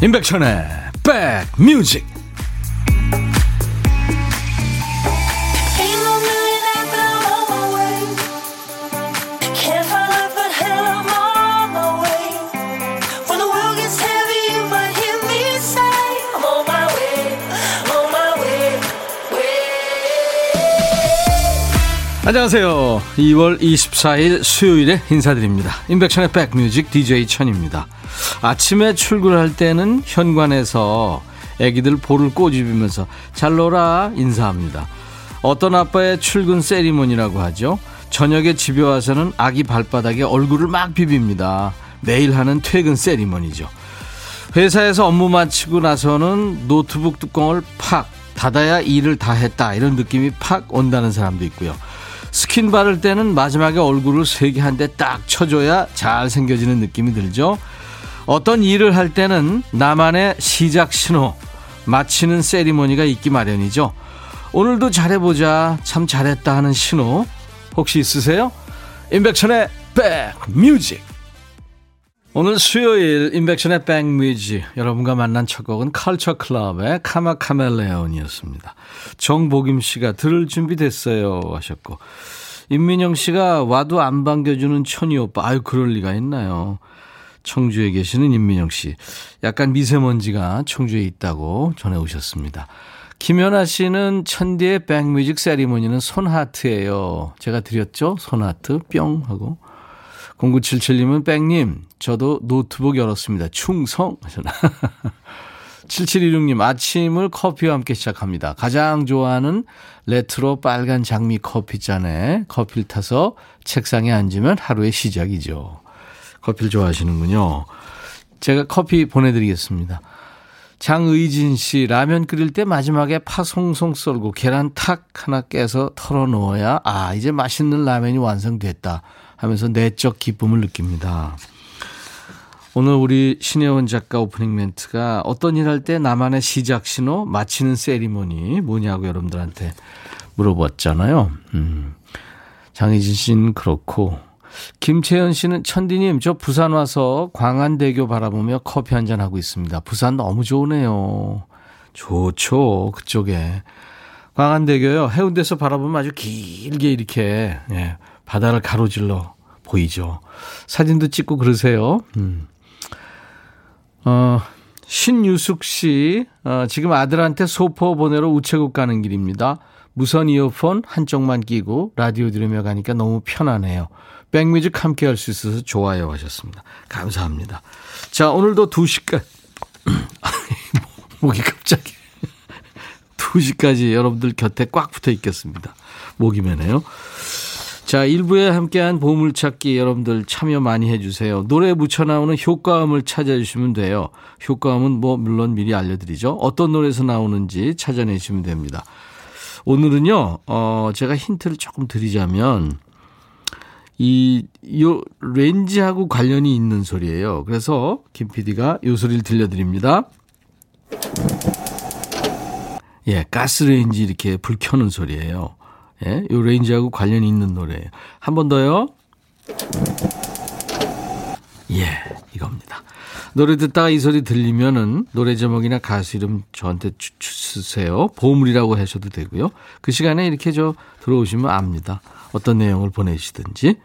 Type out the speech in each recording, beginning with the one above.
임백천의 백뮤직 안녕하세요. 2월 24일 수요일에 인사드립니다. 임백천의 백뮤직 DJ 천입니다. 아침에 출근할 때는 현관에서 애기들 볼을 꼬집으면서 잘 놀아 인사합니다. 어떤 아빠의 출근 세리머니라고 하죠. 저녁에 집에 와서는 아기 발바닥에 얼굴을 막 비빕니다. 매일 하는 퇴근 세리머니죠. 회사에서 업무 마치고 나서는 노트북 뚜껑을 팍 닫아야 일을 다 했다 이런 느낌이 팍 온다는 사람도 있고요. 스킨 바를 때는 마지막에 얼굴을 세게 한대 딱 쳐줘야 잘 생겨지는 느낌이 들죠. 어떤 일을 할 때는 나만의 시작 신호, 마치는 세리머니가 있기 마련이죠. 오늘도 잘해보자, 참 잘했다 하는 신호 혹시 있으세요? 임백천의 백뮤직 오늘 수요일 임백천의 백뮤직 여러분과 만난 첫 곡은 컬처 클럽의 카마 카멜레온이었습니다. 정복임 씨가 들을 준비 됐어요 하셨고 임민영 씨가 와도 안 반겨주는 천이 오빠 아유 그럴 리가 있나요. 청주에 계시는 임민영 씨. 약간 미세먼지가 청주에 있다고 전해 오셨습니다. 김연아 씨는 천디의 백뮤직 세리머니는 손하트예요. 제가 드렸죠? 손하트 뿅 하고. 0977님은 백님 저도 노트북 열었습니다. 충성 하셨나. 7716님 아침을 커피와 함께 시작합니다. 가장 좋아하는 레트로 빨간 장미 커피잔에 커피를 타서 책상에 앉으면 하루의 시작이죠. 커피를 좋아하시는군요. 제가 커피 보내드리겠습니다. 장의진 씨, 라면 끓일 때 마지막에 파 송송 썰고 계란 탁 하나 깨서 털어 넣어야, 아, 이제 맛있는 라면이 완성됐다 하면서 내적 기쁨을 느낍니다. 오늘 우리 신혜원 작가 오프닝 멘트가 어떤 일 할 때 나만의 시작 신호, 마치는 세리머니 뭐냐고 여러분들한테 물어봤잖아요. 음. 장희진 씨는 그렇고, 김채연 씨는 천디님 저 부산 와서 광안대교 바라보며 커피 한잔 하고 있습니다. 부산 너무 좋으네요. 좋죠 그쪽에 광안대교요 해운대에서 바라보면 아주 길게 이렇게 예, 바다를 가로질러 보이죠. 사진도 찍고 그러세요. 음. 어, 신유숙 씨 어, 지금 아들한테 소포 보내러 우체국 가는 길입니다. 무선 이어폰 한쪽만 끼고 라디오 들으며 가니까 너무 편하네요. 백뮤직 함께 할 수 있어서 좋아요 하셨습니다. 감사합니다. 자, 오늘도 2시까지, 목이 갑자기 2시까지 여러분들 곁에 꽉 붙어 있겠습니다. 목이 메네요. 자, 1부에 함께한 보물찾기 여러분들 참여 많이 해주세요. 노래 붙여 나오는 효과음을 찾아주시면 돼요. 효과음은 뭐 물론 미리 알려드리죠. 어떤 노래에서 나오는지 찾아내시면 됩니다. 오늘은요, 어, 제가 힌트를 조금 드리자면, 이, 요, 레인지하고 관련이 있는 소리예요. 그래서 김 PD가 요 소리를 들려드립니다. 예, 가스레인지 이렇게 불 켜는 소리예요. 예, 요 레인지하고 관련이 있는 노래예요. 한 번 더요. 예, 이겁니다. 노래 듣다가 이 소리 들리면은 노래 제목이나 가수 이름 저한테 주세요. 보물이라고 하셔도 되고요. 그 시간에 이렇게 저 들어오시면 압니다. 어떤 내용을 보내시든지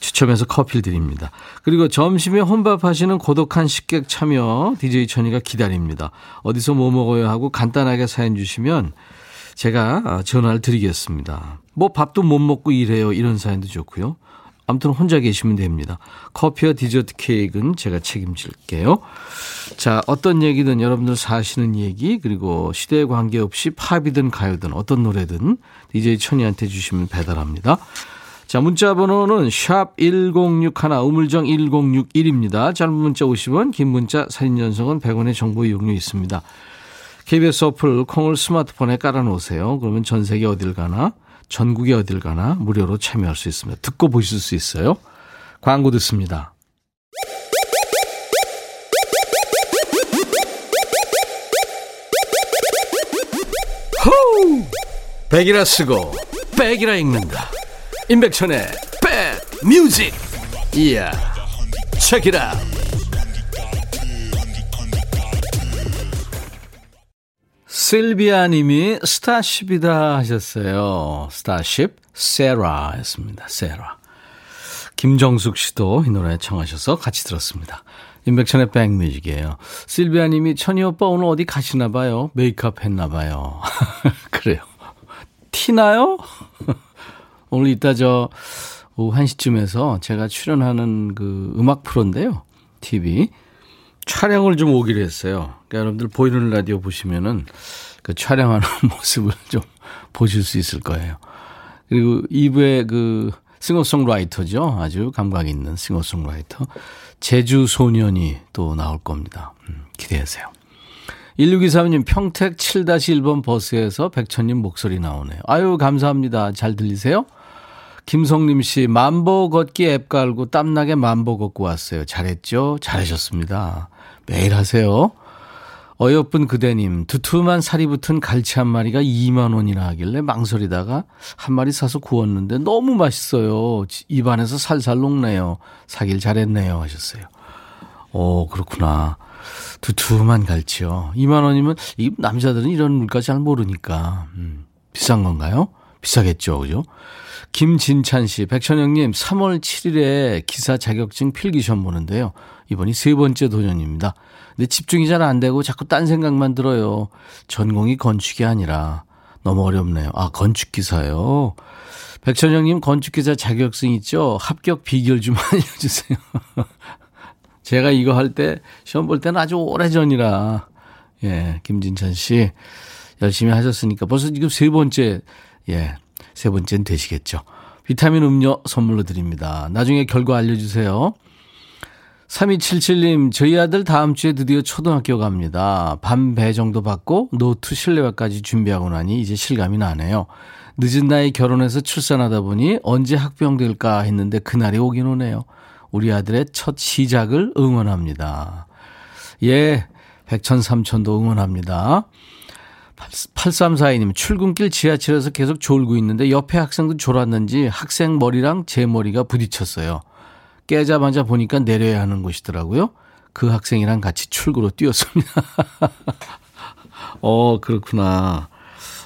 추첨해서 커피를 드립니다. 그리고 점심에 혼밥 하시는 고독한 식객 참여 DJ 천이가 기다립니다. 어디서 뭐 먹어요 하고 간단하게 사연 주시면 제가 전화를 드리겠습니다. 뭐 밥도 못 먹고 일해요 이런 사연도 좋고요. 아무튼 혼자 계시면 됩니다. 커피와 디저트 케이크는 제가 책임질게요. 자, 어떤 얘기든 여러분들 사시는 얘기, 그리고 시대에 관계없이 팝이든 가요든 어떤 노래든 DJ 천이한테 주시면 배달합니다. 자, 문자 번호는 샵 1061, 우물정 1061입니다. 짧은 문자 50원, 긴 문자 사진 전송은 100원의 정보 이용료 있습니다. KBS 어플 콩을 스마트폰에 깔아놓으세요. 그러면 전 세계 어딜 가나 전국에 어딜 가나 무료로 참여할 수 있습니다. 듣고 보실 수 있어요. 광고 듣습니다. 호우! 백이라 쓰고 back이라 읽는다. 임백천의 백 뮤직. 이야. 책이라. 실비아 님이 Starship이다 하셨어요. Starship, Sara였습니다. Sara. 김정숙 씨도 이 노래 청하셔서 같이 들었습니다. 인백천의 백뮤직이에요. 실비아 님이 천희 오빠 오늘 어디 가시나 봐요. 메이크업 했나 봐요. 그래요. 티나요? 오늘 이따 저 오후 1시쯤에서 제가 출연하는 그 음악 프로인데요. TV. 촬영을 좀 오기로 했어요. 그러니까 여러분들 보이는 라디오 보시면은 그 촬영하는 모습을 좀 보실 수 있을 거예요. 그리고 2부에 그 싱어송라이터죠. 아주 감각 있는 싱어송라이터. 제주 소년이 또 나올 겁니다. 음, 기대하세요. 1623님 평택 7-1번 버스에서 백천님 목소리 나오네요. 아유 감사합니다. 잘 들리세요? 김성림 씨, 만보 걷기 앱 깔고 땀나게 만보 걷고 왔어요. 잘했죠? 잘하셨습니다. 매일 하세요. 어여쁜 그대님, 두툼한 살이 붙은 갈치 한 마리가 2만 원이나 하길래 망설이다가 한 마리 사서 구웠는데 너무 맛있어요. 입안에서 살살 녹네요. 사길 잘했네요. 하셨어요. 오, 그렇구나. 두툼한 갈치요. 2만 원이면 이 남자들은 이런 물가 잘 모르니까 음, 비싼 건가요? 비싸겠죠, 그죠? 김진찬 씨, 백천영님, 3월 7일에 기사 자격증 필기 시험 보는데요. 이번이 세 번째 도전입니다. 근데 집중이 잘 안 되고 자꾸 딴 생각만 들어요. 전공이 건축이 아니라 너무 어렵네요. 아, 건축기사요. 백천영님, 건축기사 자격증 있죠? 합격 비결 좀 알려주세요. 제가 이거 할 때, 시험 볼 때는 아주 오래 전이라, 예, 김진찬 씨, 열심히 하셨으니까 벌써 지금 세 번째, 예, 세 번째는 되시겠죠. 비타민 음료 선물로 드립니다. 나중에 결과 알려주세요. 3277님, 저희 아들 다음 주에 드디어 초등학교 갑니다. 반 배정도 받고 노트 실내화까지 준비하고 나니 이제 실감이 나네요. 늦은 나이 결혼해서 출산하다 보니 언제 학부형 될까 했는데 그날이 오긴 오네요. 우리 아들의 첫 시작을 응원합니다. 예, 백천 삼천도 응원합니다. 8342님, 출근길 지하철에서 계속 졸고 있는데 옆에 학생도 졸았는지 학생 머리랑 제 머리가 부딪혔어요. 깨자마자 보니까 내려야 하는 곳이더라고요. 그 학생이랑 같이 출구로 뛰었습니다. 어, 그렇구나.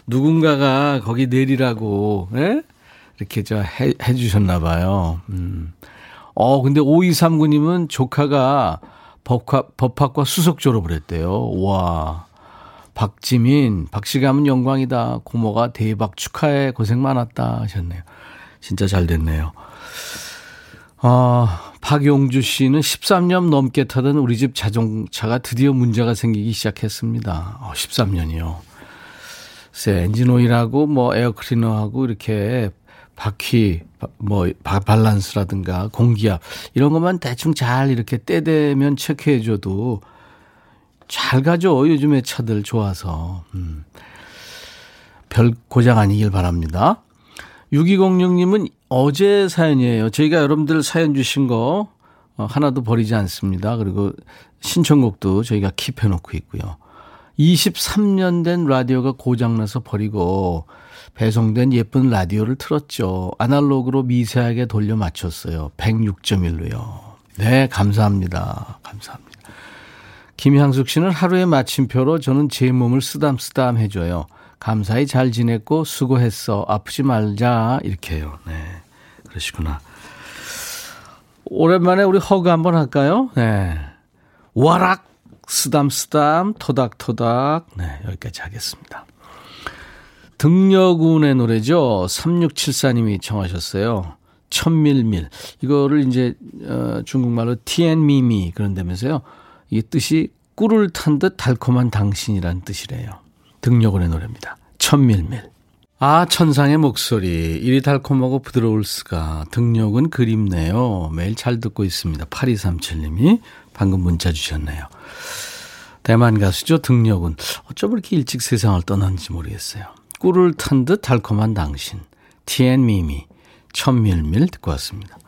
누군가가 거기 내리라고, 예? 이렇게 저 해, 해 주셨나 봐요. 음. 어, 근데 5239님은 조카가 법학, 법학과 수석 졸업을 했대요. 와. 박지민, 박씨 가면 영광이다. 고모가 대박 축하해. 고생 많았다. 하셨네요. 진짜 잘 됐네요. 아, 박용주 씨는 13년 넘게 타던 우리 집 자동차가 드디어 문제가 생기기 시작했습니다. 어, 13년이요. 글쎄, 엔진 오일하고 뭐 에어클리너하고 이렇게 바퀴, 뭐, 밸런스라든가 공기압, 이런 것만 대충 잘 이렇게 때되면 체크해줘도 잘 가죠. 요즘에 차들 좋아서. 음. 별 고장 아니길 바랍니다. 6206님은 어제 사연이에요. 저희가 여러분들 사연 주신 거 어, 하나도 버리지 않습니다. 그리고 신청곡도 저희가 킵해놓고 있고요. 23년 된 라디오가 고장나서 버리고 배송된 예쁜 라디오를 틀었죠. 아날로그로 미세하게 돌려 맞췄어요. 106.1로요. 네, 감사합니다. 감사합니다. 김향숙 씨는 하루의 마침표로 저는 제 몸을 쓰담쓰담 해줘요. 감사히 잘 지냈고 수고했어. 아프지 말자. 이렇게 해요. 네. 그러시구나. 오랜만에 우리 허그 한번 할까요? 네. 와락, 쓰담쓰담, 토닥토닥. 네. 여기까지 하겠습니다. 등려군의 노래죠. 3674님이 청하셨어요. 천밀밀. 이거를 이제, 어, 중국말로 티앤미미 그런다면서요. 이 뜻이 꿀을 탄 듯 달콤한 당신이란 뜻이래요. 등려군의 노래입니다. 천밀밀. 아, 천상의 목소리. 이리 달콤하고 부드러울 수가. 등력은 그립네요. 매일 잘 듣고 있습니다. 8237님이 방금 문자 주셨네요. 대만 가수죠. 등력은. 어쩜 이렇게 일찍 세상을 떠났는지 모르겠어요. 꿀을 탄 듯 달콤한 당신. 티앤미미. 천밀밀 듣고 왔습니다.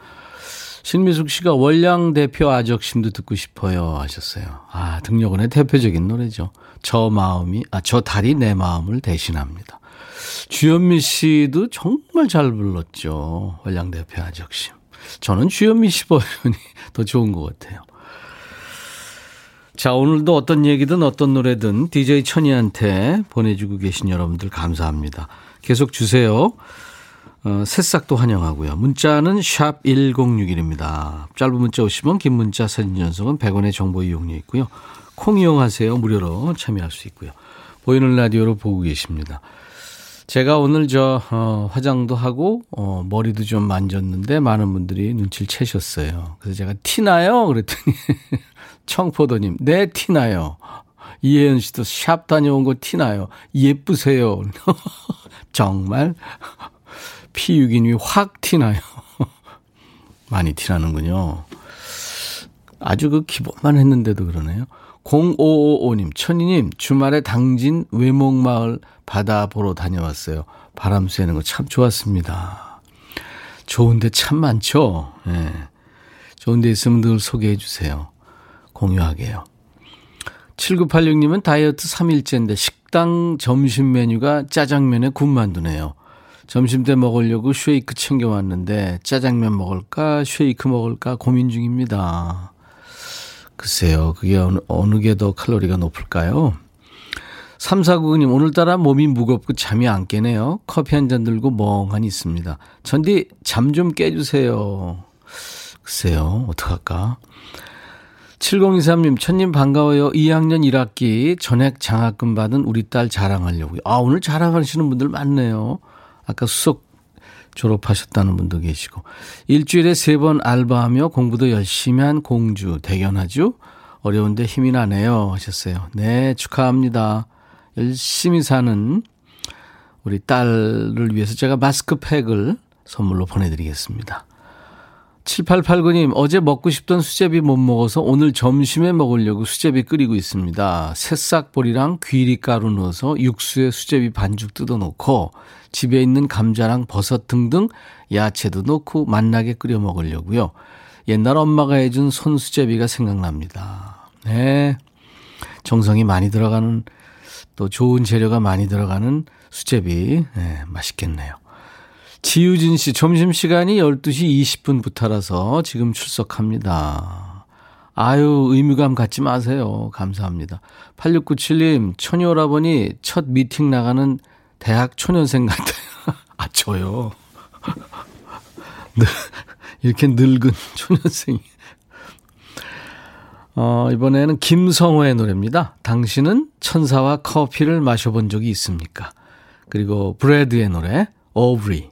신미숙 씨가 월량 대표 아적심도 듣고 싶어요 하셨어요. 아, 등려원의 대표적인 노래죠. 저 마음이, 아, 저 달이 내 마음을 대신합니다. 주현미 씨도 정말 잘 불렀죠. 월량 대표 아적심. 저는 주현미 씨 버전이 더 좋은 것 같아요. 자, 오늘도 어떤 얘기든 어떤 노래든 DJ 천이한테 보내주고 계신 여러분들 감사합니다. 계속 주세요. 어, 새싹도 환영하고요. 문자는 샵 1061입니다. 짧은 문자 오시면 긴 문자 사진 전송은 100원의 정보 이용료 있고요. 콩 이용하세요. 무료로 참여할 수 있고요. 보이는 라디오로 보고 계십니다. 제가 오늘 저 어, 화장도 하고 어, 머리도 좀 만졌는데 많은 분들이 눈치를 채셨어요. 그래서 제가 티나요? 그랬더니 청포도님 네 티나요. 이혜연 씨도 샵 다녀온 거 티나요. 예쁘세요. 정말 피유기님이 확 티나요. 많이 티나는군요. 아주 그 기본만 했는데도 그러네요. 0555님, 천희님, 주말에 당진 외목마을 바다 보러 다녀왔어요. 바람 쐬는 거 참 좋았습니다. 좋은데 참 많죠? 예. 네. 좋은데 있으면 늘 소개해 주세요. 공유하게요. 7986님은 다이어트 3일째인데 식당 점심 메뉴가 짜장면에 군만두네요. 점심 때 먹으려고 쉐이크 챙겨왔는데 짜장면 먹을까 쉐이크 먹을까 고민 중입니다. 글쎄요, 그게 어느, 어느 게 더 칼로리가 높을까요? 3499님, 오늘따라 몸이 무겁고 잠이 안 깨네요. 커피 한 잔 들고 멍하니 있습니다. 전디, 잠 좀 깨주세요. 글쎄요, 어떡할까? 7023님, 천님 반가워요. 2학년 1학기 전액 장학금 받은 우리 딸 자랑하려고요. 아, 오늘 자랑하시는 분들 많네요. 아까 수석 졸업하셨다는 분도 계시고 일주일에 세 번 알바하며 공부도 열심히 한 공주 대견하죠. 어려운데 힘이 나네요 하셨어요. 네 축하합니다. 열심히 사는 우리 딸을 위해서 제가 마스크팩을 선물로 보내드리겠습니다. 7889님, 어제 먹고 싶던 수제비 못 먹어서 오늘 점심에 먹으려고 수제비 끓이고 있습니다. 새싹보리랑 귀리가루 넣어서 육수에 수제비 반죽 뜯어놓고 집에 있는 감자랑 버섯 등등 야채도 넣고 맛나게 끓여 먹으려고요. 옛날 엄마가 해준 손수제비가 생각납니다. 네. 정성이 많이 들어가는 또 좋은 재료가 많이 들어가는 수제비. 네, 맛있겠네요. 지유진 씨, 점심시간이 12시 20분부터라서 지금 출석합니다. 아유, 의무감 갖지 마세요. 감사합니다. 8697님, 처녀오라버니 첫 미팅 나가는 대학 초년생 같아요. 아, 저요. 이렇게 늙은 초년생이. 어, 이번에는 김성호의 노래입니다. 당신은 천사와 커피를 마셔본 적이 있습니까? 그리고 브래드의 노래, 오브리.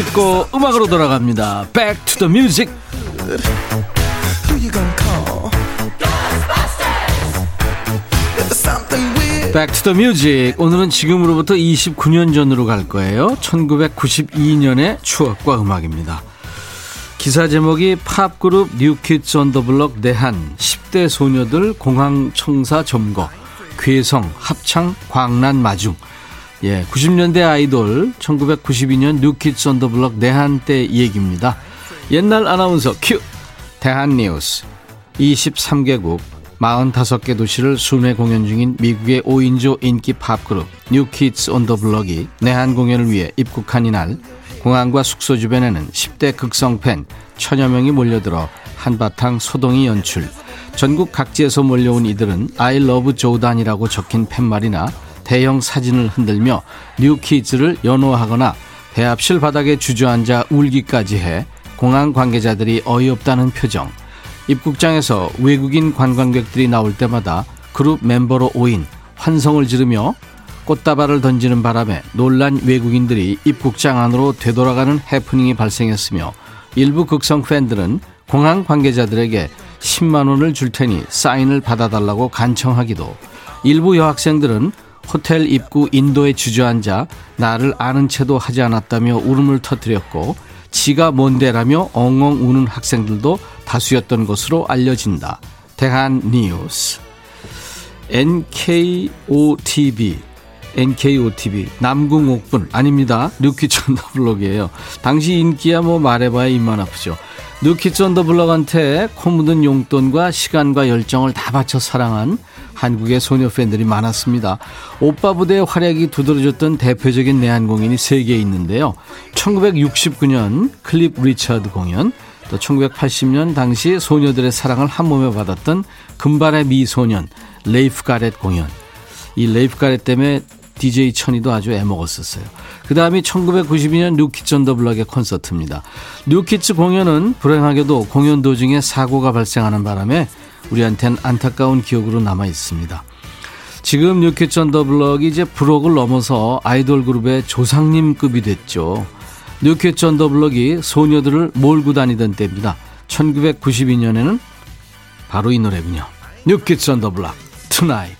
찍고 음악으로 돌아갑니다. Back to the music. Back to. 오늘은 지금으로부터 29년 전으로 갈 거예요. 1992년의 추억과 음악입니다. 기사 제목이 팝그룹 New Kids on the Block 내한 10대 소녀들 공항 청사 점거 괴성 합창 광란 마중 예, 90년대 아이돌 1992년 New Kids on the Block 내한 때 얘기입니다. 옛날 아나운서 큐 대한 뉴스 23개국 45개 도시를 순회 공연 중인 미국의 5인조 인기 팝그룹 New Kids on the Block이 내한 공연을 위해 입국한 이날 공항과 숙소 주변에는 10대 극성 팬 천여 명이 몰려들어 한바탕 소동이 연출 전국 각지에서 몰려온 이들은 I love Jordan이라고 적힌 팻말이나 대형 사진을 흔들며 뉴키즈를 연호하거나 대합실 바닥에 주저앉아 울기까지 해 공항 관계자들이 어이없다는 표정. 입국장에서 외국인 관광객들이 나올 때마다 그룹 멤버로 오인 환성을 지르며 꽃다발을 던지는 바람에 놀란 외국인들이 입국장 안으로 되돌아가는 해프닝이 발생했으며 일부 극성 팬들은 공항 관계자들에게 10만 원을 줄 테니 사인을 받아달라고 간청하기도 일부 여학생들은 호텔 입구 인도에 주저앉아 나를 아는 체도 하지 않았다며 울음을 터뜨렸고 지가 뭔데라며 엉엉 우는 학생들도 다수였던 것으로 알려진다. 대한 뉴스. NKOTB. NKOTB. 남궁옥분. 아닙니다. New Kids on the Block이에요. 당시 인기야 뭐 말해봐야 입만 아프죠. New Kids on the Block한테 코 묻은 용돈과 시간과 열정을 다 바쳐 사랑한 한국의 소녀 팬들이 많았습니다. 오빠 부대의 활약이 두드러졌던 대표적인 내한공연이 세개 있는데요. 1969년 클리프 리처드 공연, 또 1980년 당시 소녀들의 사랑을 한 몸에 받았던 금발의 미소년 레이프 가렛 공연. 이 레이프 가렛 때문에 DJ 천이도 아주 애먹었었어요. 그 다음이 1992년 New Kids on the Block의 콘서트입니다. New Kids 공연은 불행하게도 공연 도중에 사고가 발생하는 바람에 우리한텐 안타까운 기억으로 남아 있습니다. 지금 New Kids on the Block이 이제 블록을 넘어서 아이돌 그룹의 조상님급이 됐죠. New Kids on the Block이 소녀들을 몰고 다니던 때입니다. 1992년에는 바로 이 노래군요. New Kids on the Block, Tonight.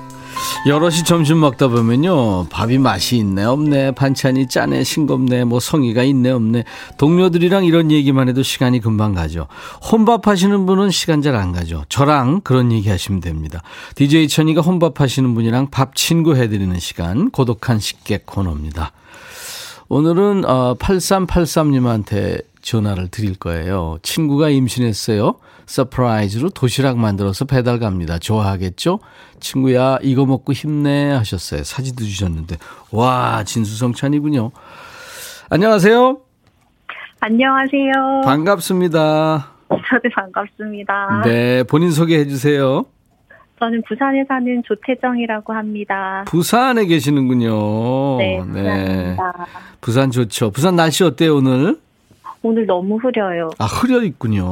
여럿이 점심 먹다 보면요. 밥이 맛이 있네 없네. 반찬이 짜네 싱겁네. 뭐 성의가 있네 없네. 동료들이랑 이런 얘기만 해도 시간이 금방 가죠. 혼밥 하시는 분은 시간 잘 안 가죠. 저랑 그런 얘기 하시면 됩니다. DJ 천이가 혼밥 하시는 분이랑 밥 친구 해드리는 시간 고독한 식객 코너입니다. 오늘은 8383님한테 어, 전화를 드릴 거예요 친구가 임신했어요 surprise로 도시락 만들어서 배달 갑니다. 좋아하겠죠? 친구야, 이거 먹고 힘내 하셨어요. 사진도 주셨는데. 와, 진수성찬이군요. 안녕하세요. 안녕하세요. 반갑습니다. 저도 반갑습니다. 네, 본인 소개해 주세요. 저는 부산에 사는 조태정이라고 합니다. 부산에 계시는군요. 네, 네. 부산 좋죠. 부산 날씨 어때요, 오늘? 오늘 너무 흐려요. 아, 흐려 있군요.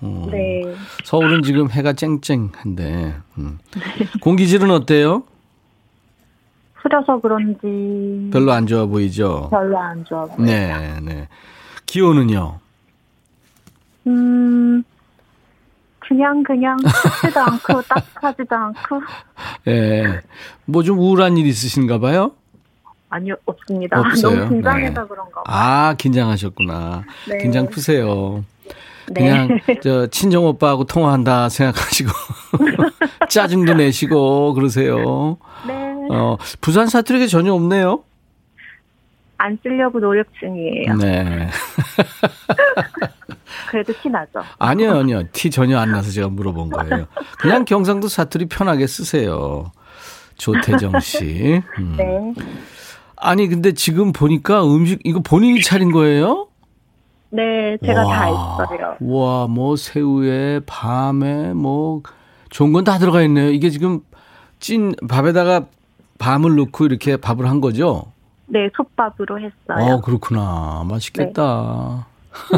어. 네. 서울은 지금 해가 쨍쨍한데. 음. 공기질은 어때요? 흐려서 그런지. 별로 안 좋아 보이죠? 별로 안 좋아 보여요. 네, 네. 기온은요? 음, 그냥, 그냥, 춥지도 않고, 따뜻하지도 않고. 예. 네. 뭐좀 우울한 일 있으신가 봐요? 아니요, 없습니다. 없어요? 너무 긴장해서 네. 그런가 봐요. 아, 긴장하셨구나. 네. 긴장 푸세요. 네. 그냥 저 친정 오빠하고 통화한다 생각하시고 짜증도 내시고 그러세요. 네. 어, 부산 사투리가 전혀 없네요. 안 쓰려고 노력 중이에요. 네. 그래도 티 나죠? 아니요, 아니요. 티 전혀 안 나서 제가 물어본 거예요. 그냥 경상도 사투리 편하게 쓰세요. 조태정 씨. 음. 네. 아니 근데 지금 보니까 음식 이거 본인이 차린 거예요? 네, 제가 와, 다 했어요. 와, 뭐 새우에 밤에 뭐 좋은 건 다 들어가 있네요. 이게 지금 찐 밥에다가 밤을 넣고 이렇게 밥을 한 거죠? 네, 솥밥으로 했어요. 어, 그렇구나. 맛있겠다. 네.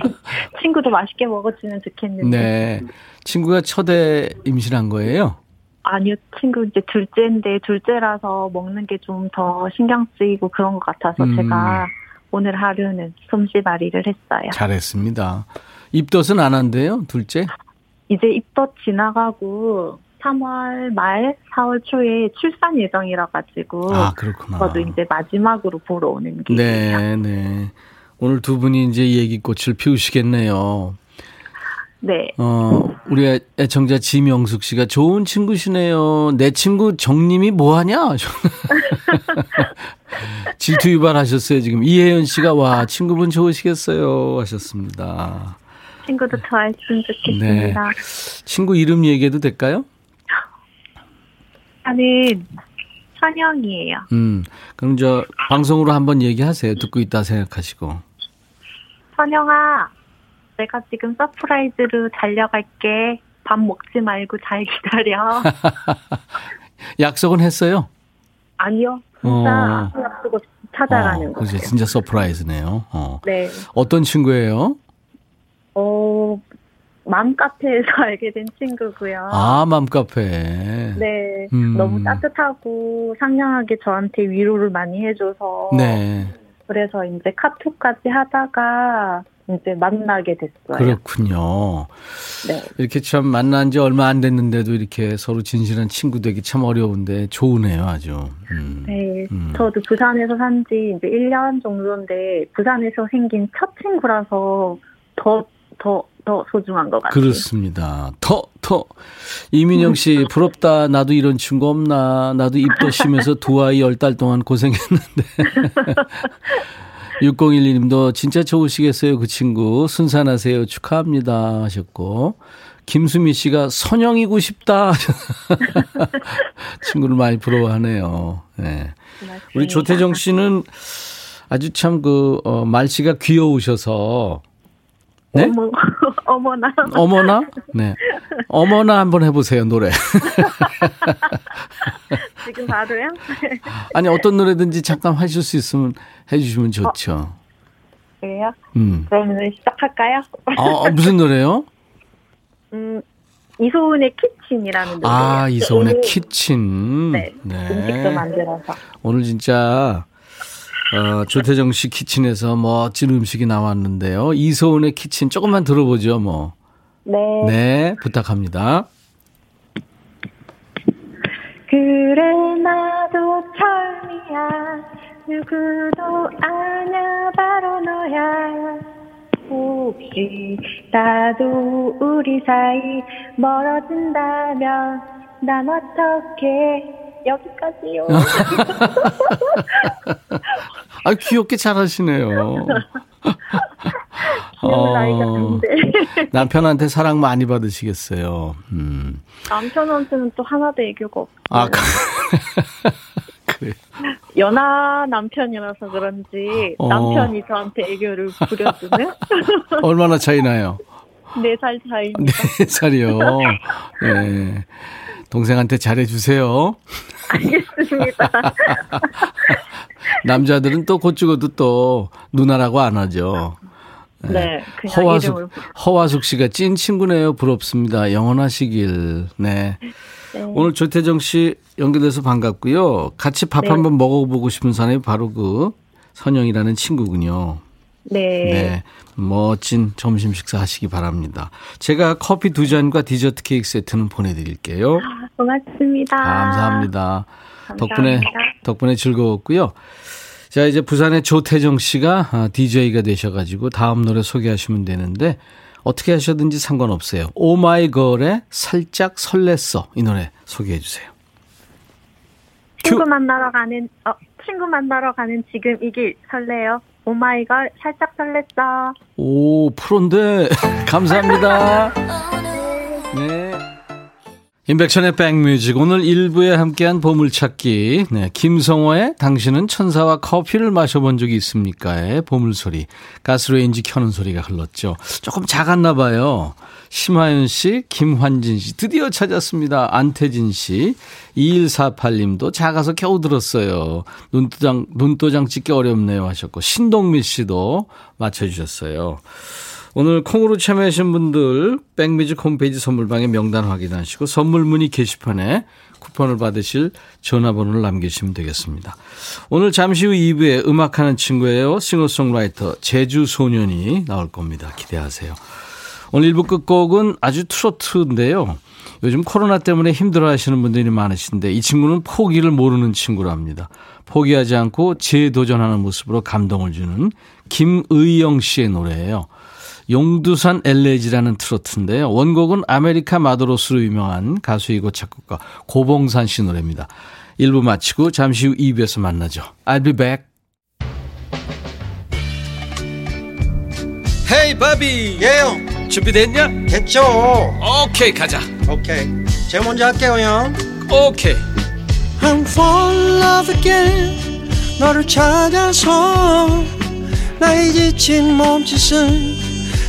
친구도 맛있게 먹었으면 좋겠는데. 네. 친구가 첫애 임신한 거예요? 아니요, 친구 이제 둘째인데 둘째라서 먹는 게 좀 더 신경 쓰이고 그런 것 같아서 음. 제가 오늘 하루는 솜씨발이를 했어요. 잘했습니다. 입덧은 안 한대요, 둘째? 이제 입덧 지나가고 3월 말, 4월 초에 출산 예정이라 가지고 아 그렇구나. 저도 이제 마지막으로 보러 오는 길이에요. 네, 네. 오늘 두 분이 이제 얘기꽃을 피우시겠네요. 네. 어, 우리 애청자 지명숙 씨가 좋은 친구시네요. 내 친구 정님이 뭐하냐? 질투 유발하셨어요, 지금. 이혜연 씨가, 와, 친구분 좋으시겠어요. 하셨습니다. 친구도 좋아했으면 좋겠습니다. 네. 친구 이름 얘기해도 될까요? 저는 선영이에요. 음, 그럼 저, 방송으로 한번 얘기하세요. 듣고 있다 생각하시고. 선영아, 내가 지금 surprise로 달려갈게. 밥 먹지 말고 잘 기다려. 약속은 했어요? 아니요. 진짜 어. 약속을 찾아가는 어, 거예요. 그죠. 진짜 surprise네요. 어. 네. 어떤 친구예요? 어, 맘카페에서 알게 된 친구고요. 아, 맘카페. 네. 음. 너무 따뜻하고 상냥하게 저한테 위로를 많이 해줘서. 네. 그래서 이제 카톡까지 하다가 이제 만나게 됐어요. 그렇군요. 네. 이렇게 참 만난 지 얼마 안 됐는데도 이렇게 서로 진실한 친구 되기 참 어려운데 좋으네요, 아주. 음. 네. 음. 저도 부산에서 산 지 이제 1년 정도인데 부산에서 생긴 첫 친구라서 더, 더, 더 소중한 것 같아요. 그렇습니다. 더, 더. 이민영 씨, 부럽다. 나도 이런 친구 없나. 나도 입도 쉬면서 두 아이 열 달 동안 고생했는데. 6012님도 진짜 좋으시겠어요, 그 친구. 순산하세요. 축하합니다. 하셨고. 김수미 씨가 선영이고 싶다. 친구를 많이 부러워하네요. 네. 우리 조태정 씨는 아주 참 그, 어, 말씨가 귀여우셔서. 네? 어머, 어머나. 어머나? 네. 어머나 한번 해보세요, 노래. 지금 바로요? 아니, 어떤 노래든지 잠깐 하실 수 있으면 해주시면 좋죠. 그래요? 음. 그러면 시작할까요? 어, 어, 무슨 노래요? 음, 이소은의 키친이라는 노래예요. 아, 이소은의 오늘 키친. 네, 음식도 만들어서. 오늘 진짜, 어, 조태정 씨 키친에서 멋진 음식이 나왔는데요. 이소은의 키친 조금만 들어보죠, 뭐. 네. 네, 부탁합니다. 그래 나도 처음이야 누구도 아냐 바로 너야 혹시 나도 우리 사이 멀어진다면 난 어떻게 여기까지요 아, 귀엽게 잘하시네요. 어. 남편한테 사랑 많이 받으시겠어요. 음. 남편한테는 또 하나도 애교가 없어 아, 그래. 연하 남편이라서 그런지 어. 남편이 저한테 애교를 부려주는 얼마나 차이 나요? 네 살 차이입니다 네 살이요. 네. 동생한테 잘해주세요. 알겠습니다. 남자들은 또 곧 죽어도 또 누나라고 안 하죠. 네, 그냥 허화숙, 이름을. 허화숙 씨가 찐 친구네요. 부럽습니다. 영원하시길. 네. 네. 오늘 조태정 씨 연결돼서 반갑고요. 같이 밥 네. 한번 먹어보고 싶은 사람이 바로 그 선영이라는 친구군요. 네. 네. 멋진 점심 식사 하시기 바랍니다. 제가 커피 두 잔과 디저트 케이크 세트는 보내드릴게요. 고맙습니다. 감사합니다. 감사합니다. 덕분에, 덕분에 즐거웠고요. 자, 이제 부산의 조태정 씨가 DJ가 되셔가지고 다음 노래 소개하시면 되는데 어떻게 하셔든지 상관없어요. 오마이걸의 살짝 설렜어. 이 노래 소개해 주세요. 친구 큐. 만나러 가는, 어, 친구 만나러 가는 지금 이 길 설레요. 오마이걸, 살짝 설렜어. 오, 프로인데. 감사합니다. 네. 임백천의 백뮤직. 오늘 1부에 함께한 보물찾기. 네, 김성호의 당신은 천사와 커피를 마셔본 적이 있습니까의 보물소리. 가스레인지 켜는 소리가 흘렀죠. 조금 작았나 봐요. 심하윤 씨 김환진 씨 드디어 찾았습니다. 안태진 씨. 2148님도 작아서 겨우 들었어요. 눈도장 눈도장 찍기 어렵네요 하셨고 신동미 씨도 맞춰주셨어요 오늘 콩으로 참여하신 분들 백뮤직 홈페이지 선물방에 명단 확인하시고 선물 문의 게시판에 쿠폰을 받으실 전화번호를 남기시면 되겠습니다. 오늘 잠시 후 2부에 음악하는 친구예요. 싱어송라이터 제주 소년이 나올 겁니다. 기대하세요. 오늘 1부 끝곡은 아주 트로트인데요. 요즘 코로나 때문에 힘들어 하시는 분들이 많으신데 이 친구는 포기를 모르는 친구랍니다. 포기하지 않고 재도전하는 모습으로 감동을 주는 김의영 씨의 노래예요. 용두산 엘레지라는 트로트인데요. 원곡은 아메리카 마도로스로 유명한 가수이고 작곡가 고봉산 씨 노래입니다. 1부 마치고 잠시 후 2부에서 만나죠. I'll be back. 헤이 바비 예영 준비됐냐? 됐죠 오케이 가자 오케이 제가 먼저 할게요 형 오케이 I'm fall in love again 너를 찾아서 나의 지친 몸짓은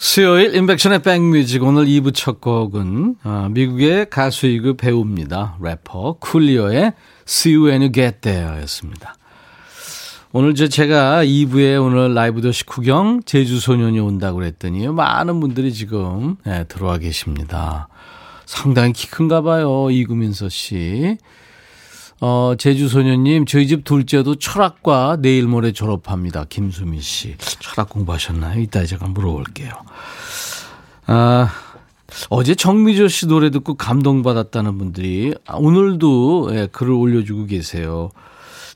수요일 임백천의 백뮤직 오늘 2부 첫 곡은 어, 미국의 가수이고 배우입니다. 래퍼 쿨리오의 See You When You Get There 였습니다. 오늘 저 제가 2부에 오늘 라이브 도시 구경 제주 소년이 온다고 그랬더니 많은 분들이 지금 네, 들어와 계십니다. 상당히 키 큰가 봐요. 이구민서 씨. 어, 제주소년님, 저희 집 둘째도 철학과 내일 모레 졸업합니다. 김수미 씨. 철학 공부하셨나요? 이따 제가 물어볼게요. 아, 어제 정미조 씨 노래 듣고 감동받았다는 분들이 오늘도 예, 글을 올려주고 계세요.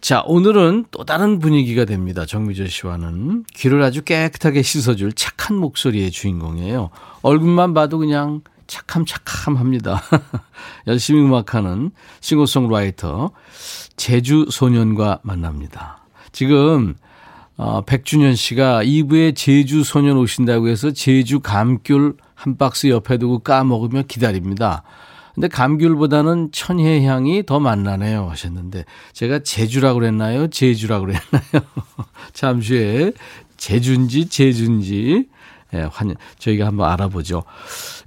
자, 오늘은 또 다른 분위기가 됩니다. 정미조 씨와는. 귀를 아주 깨끗하게 씻어줄 착한 목소리의 주인공이에요. 얼굴만 봐도 그냥 착함착함합니다. 열심히 음악하는 싱어송라이터 제주 소년과 만납니다. 지금 어, 백준현 씨가 2부에 제주 소년 오신다고 해서 제주 감귤 한 박스 옆에 두고 까먹으며 기다립니다. 근데 감귤보다는 천혜 향이 더 만나네요 하셨는데 제가 제주라고 그랬나요? 제주라고 그랬나요? 잠시 후에 제주인지 제주인지 예, 환영, 저희가 한번 알아보죠.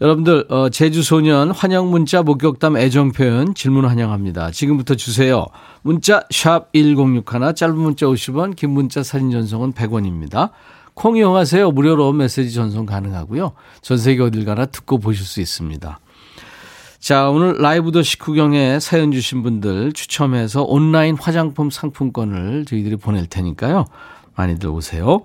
여러분들, 어, 제주소년 환영 문자 목격담 애정 표현 질문 환영합니다. 지금부터 주세요. 문자, 샵 1061, 짧은 문자 50원, 긴 문자 사진 전송은 100원입니다. 콩 이용하세요. 무료로 메시지 전송 가능하고요. 전 세계 어딜 가나 듣고 보실 수 있습니다. 자, 오늘 라이브 더시 구경에 사연 주신 분들 추첨해서 온라인 화장품 상품권을 저희들이 보낼 테니까요. 많이들 오세요.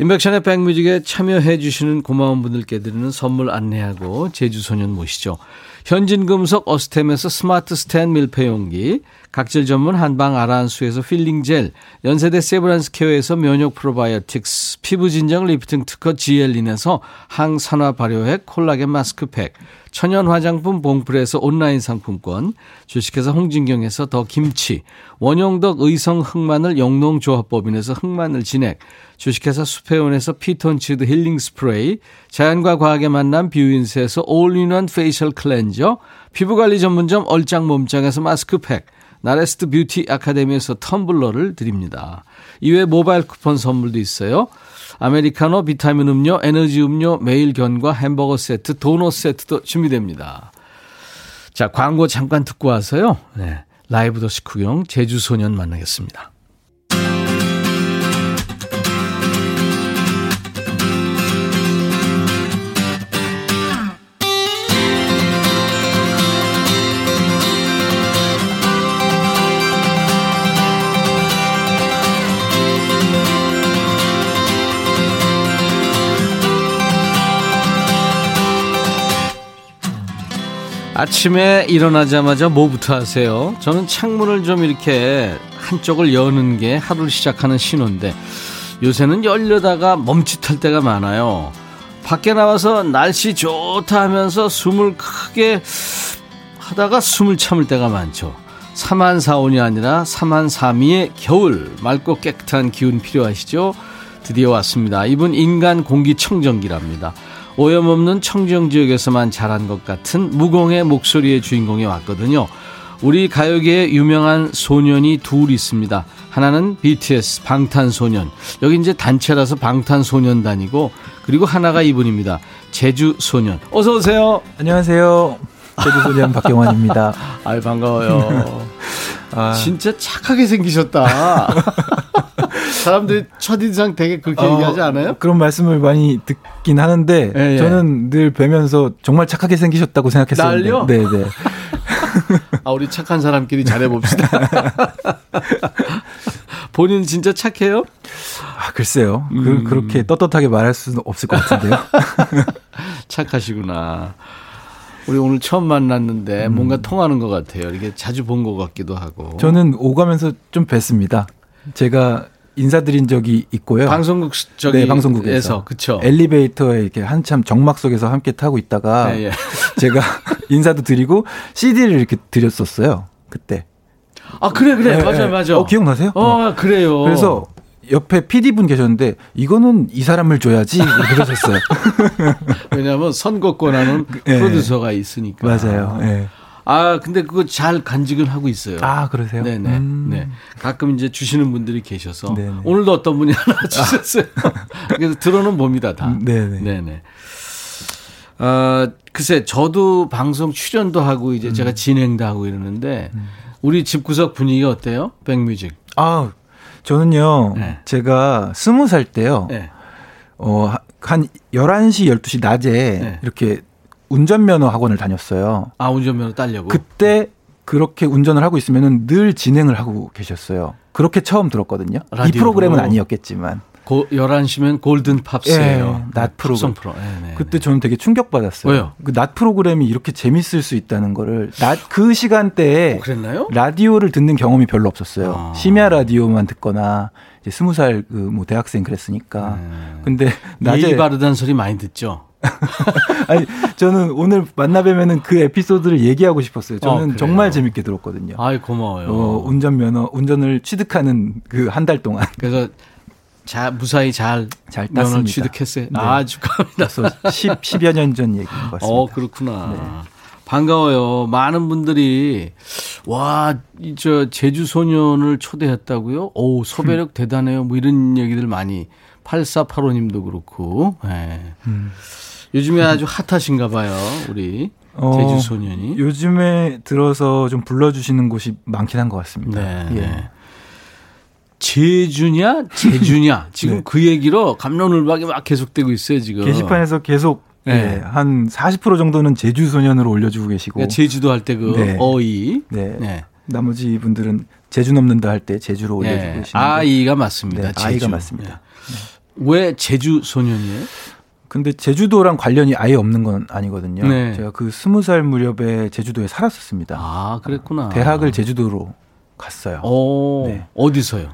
인백션의 백뮤직에 참여해 주시는 고마운 분들께 드리는 선물 안내하고 제주소년 모시죠. 현진금속 어스템에서 스마트 스탠 밀폐용기, 각질 전문 한방 아라한수에서 필링 젤, 연세대 세브란스 케어에서 면역 프로바이오틱스, 피부 진정 리프팅 특허 지엘린에서 항산화 발효액 콜라겐 마스크팩, 천연 화장품 봉프에서 온라인 상품권, 주식회사 홍진경에서 더 김치, 원용덕 의성 흑마늘 영농조합법인에서 흑마늘 진액, 주식회사 수페온에서 피톤치드 힐링 스프레이, 자연과 과학의 만남 뷰인스에서 all-in-one facial cleanser, 피부관리 전문점 얼짱 몸짱에서 마스크팩, 나레스트 뷰티 아카데미에서 텀블러를 드립니다. 이외에 모바일 쿠폰 선물도 있어요. 아메리카노, 비타민 음료, 에너지 음료, 매일 견과 햄버거 세트, 도넛 세트도 준비됩니다. 자, 광고 잠깐 듣고 와서요. 네, 라이브 도시 구경 제주소년 만나겠습니다. 아침에 일어나자마자 뭐부터 하세요? 저는 창문을 좀 이렇게 한쪽을 여는 게 하루를 시작하는 신호인데 요새는 열려다가 멈칫할 때가 많아요. 밖에 나와서 날씨 좋다 하면서 숨을 크게 하다가 숨을 참을 때가 많죠. 사만사온이 아니라 사만사미의 겨울 맑고 깨끗한 기운 필요하시죠? 드디어 왔습니다. 이분 인간 공기청정기랍니다. 오염 없는 청정 지역에서만 자란 것 같은 무공의 목소리의 주인공이 왔거든요. 우리 가요계에 유명한 소년이 둘 있습니다. 하나는 BTS 방탄소년. 여기 이제 단체라서 방탄소년단이고 그리고 하나가 이분입니다. 제주소년. 어서 오세요. 안녕하세요. 제주소년 박경환입니다. 아유 반가워요. 아. 진짜 착하게 생기셨다. 사람들이 첫인상 되게 그렇게 어, 얘기하지 않아요? 그런 말씀을 많이 듣긴 하는데 예, 예. 저는 늘 뵈면서 정말 착하게 생기셨다고 생각했었는데. 날요? 네, 네. 아, 우리 착한 사람끼리 잘해봅시다. 본인 진짜 착해요? 아, 글쎄요. 음. 그, 그렇게 떳떳하게 말할 수는 없을 것 같은데요. 착하시구나. 우리 오늘 처음 만났는데 뭔가 통하는 것 같아요. 이렇게 자주 본 것 같기도 하고. 저는 오가면서 좀 뵀습니다. 제가 인사드린 적이 있고요. 방송국 저기 네, 방송국에서 그쵸. 엘리베이터에 이렇게 한참 정막 속에서 함께 타고 있다가 예, 예. 제가 인사도 드리고 CD를 이렇게 드렸었어요. 그때. 아 그래 그래 예, 맞아 예. 맞아. 어, 기억나세요? 어 그래요. 그래서 옆에 PD 분 계셨는데 이거는 이 사람을 줘야지 그러셨어요. 왜냐하면 선거권하는 예. 프로듀서가 있으니까. 맞아요. 예. 아 근데 그거 잘 간직을 하고 있어요. 아 그러세요? 네네. 음. 네. 가끔 이제 주시는 분들이 계셔서 네네. 오늘도 어떤 분이 하나 주셨어요. 그래서 들어는 봅니다 다. 음, 네네. 네네. 어, 글쎄 저도 방송 출연도 하고 음. 이제 제가 진행도 하고 이러는데 우리 집구석 분위기 어때요? 백뮤직. 아 저는요. 네. 제가 스무 살 때요. 네. 어, 한 11시, 12시 낮에 네. 이렇게 운전면허 학원을 다녔어요. 아 운전면허 따려고. 그때 그렇게 운전을 하고 있으면 늘 진행을 하고 계셨어요. 그렇게 처음 들었거든요. 이 라디오로. 프로그램은 아니었겠지만. 고, 11시면 골든 팝스예요. 예, 낮 프로그램. 프로. 네, 네, 그때 저는 되게 충격받았어요. 왜요? 그낮 프로그램이 이렇게 재밌을 수 있다는 거를 낮 그 시간대에 네. 그랬나요? 라디오를 듣는 경험이 별로 없었어요. 아. 심야 라디오만 듣거나 이제 스무 살그뭐 대학생 그랬으니까. 네. 근데 낮에 바르다는 소리 많이 듣죠. 아니 저는 오늘 만나 뵈면은 그 에피소드를 얘기하고 싶었어요. 어, 저는 그래요? 정말 재밌게 들었거든요. 아이 고마워요. 어, 운전면허 운전을 취득하는 그 한 달 동안 그래서 자 무사히 잘, 잘 땄습니다. 취득했어요. 네. 아 축하합니다. 그래서 10, 10여 년 전 얘기인 것 같습니다. 어 그렇구나. 반가워요. 많은 분들이 와 저 제주 소년을 초대했다고요. 오 소배력 대단해요. 뭐 이런 얘기들 많이 8485님도 그렇고. 예. 음. 요즘에 아주 핫하신가 봐요. 우리 어, 제주 소년이. 요즘에 들어서 좀 불러주시는 곳이 많긴 한 것 같습니다. 네. 예. 네. 제주냐 제주냐 지금 네. 그 얘기로 감론을박이 막 계속되고 있어요 지금. 게시판에서 계속 네. 예, 한40% 정도는 제주 소년으로 올려주고 계시고 그러니까 제주도 할 때그 네. 어이. 네. 네. 나머지 분들은 제주 넘는다 할 때 제주로 올려주고 네. 계시는데 아이가 맞습니다. 네, 제주. 아이가 맞습니다. 네. 왜 제주 소년이에요? 근데 제주도랑 관련이 아예 없는 건 아니거든요. 네. 제가 그 스무 살 무렵에 제주도에 살았었습니다. 아, 그랬구나. 대학을 제주도로 갔어요. 어, 네. 어디서요?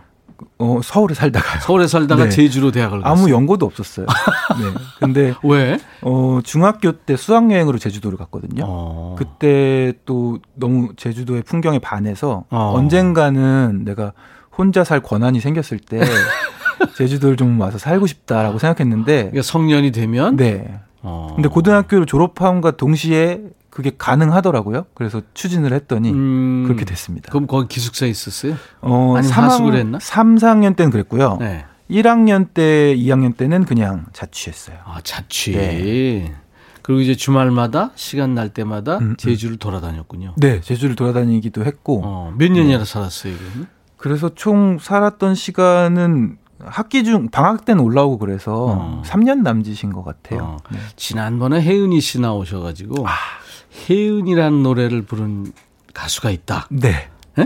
어, 서울에 살다가요. 서울에 살다가 네. 제주로 대학을 갔어요. 아무 연고도 없었어요. 네. 근데 왜? 어, 중학교 때 수학 여행으로 제주도를 갔거든요. 어. 그때 또 너무 제주도의 풍경에 반해서 어. 언젠가는 내가 혼자 살 권한이 생겼을 때 제주도를 좀 와서 살고 싶다라고 생각했는데 그러니까 성년이 되면 네. 어. 근데 고등학교를 졸업함과 동시에 그게 가능하더라고요. 그래서 추진을 했더니 음, 그렇게 됐습니다. 그럼 거기 기숙사에 있었어요? 어, 3학, 하숙을 했나? 3, 4학년 때는 그랬고요. 네. 1학년 때, 2학년 때는 그냥 자취했어요. 아, 자취. 네. 그리고 이제 주말마다 시간 날 때마다 음, 음. 제주를 돌아다녔군요. 네, 제주를 돌아다니기도 했고 어, 몇 년이나 살았어요, 그러면? 그래서 총 살았던 시간은 학기 중 방학 때는 올라오고 그래서 어. 3년 남짓인 것 같아요. 어. 네. 지난번에 혜은이 씨 나오셔가지고 아. 혜은이라는 노래를 부른 가수가 있다. 네.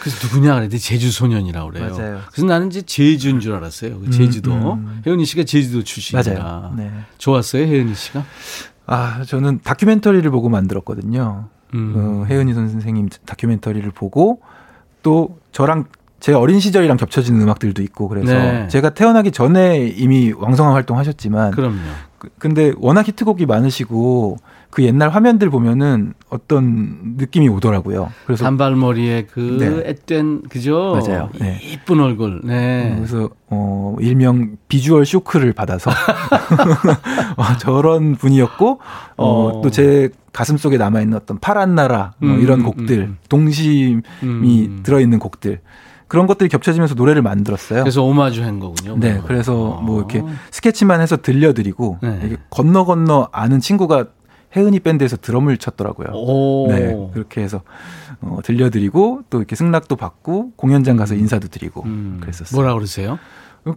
그래서 누구냐 그랬더니 제주 소년이라고 그래요. 맞아요. 그래서 나는 이제 제주인 줄 알았어요. 그 제주도. 음. 혜은이 씨가 제주도 출신이라. 맞아요. 네. 좋았어요, 혜은이 씨가? 아, 저는 다큐멘터리를 보고 만들었거든요. 음. 어, 혜은이 선생님 다큐멘터리를 보고 또 저랑 제 어린 시절이랑 겹쳐지는 음악들도 있고 그래서 네. 제가 태어나기 전에 이미 왕성한 활동하셨지만 그럼요. 그- 근데 워낙 히트곡이 많으시고 그 옛날 화면들 보면은 어떤 느낌이 오더라고요. 그래서 단발머리에 그 네. 앳된 그죠? 맞아요. 네. 이쁜 얼굴. 네. 그래서 어 일명 비주얼 쇼크를 받아서 와, 저런 분이었고 어. 어, 또제 가슴 속에 남아 있는 어떤 파란 나라 뭐 음, 이런 음, 곡들 음. 동심이 음. 들어 있는 곡들 그런 것들이 겹쳐지면서 노래를 만들었어요. 그래서 오마주 한 거군요. 네, 그러면. 그래서 어. 뭐 이렇게 스케치만 해서 들려드리고 네. 이렇게 건너 건너 아는 친구가 혜은이 밴드에서 드럼을 쳤더라고요. 오. 네, 그렇게 해서 어, 들려드리고 또 이렇게 승낙도 받고 공연장 가서 인사도 드리고 음, 그랬었어요. 뭐라 그러세요?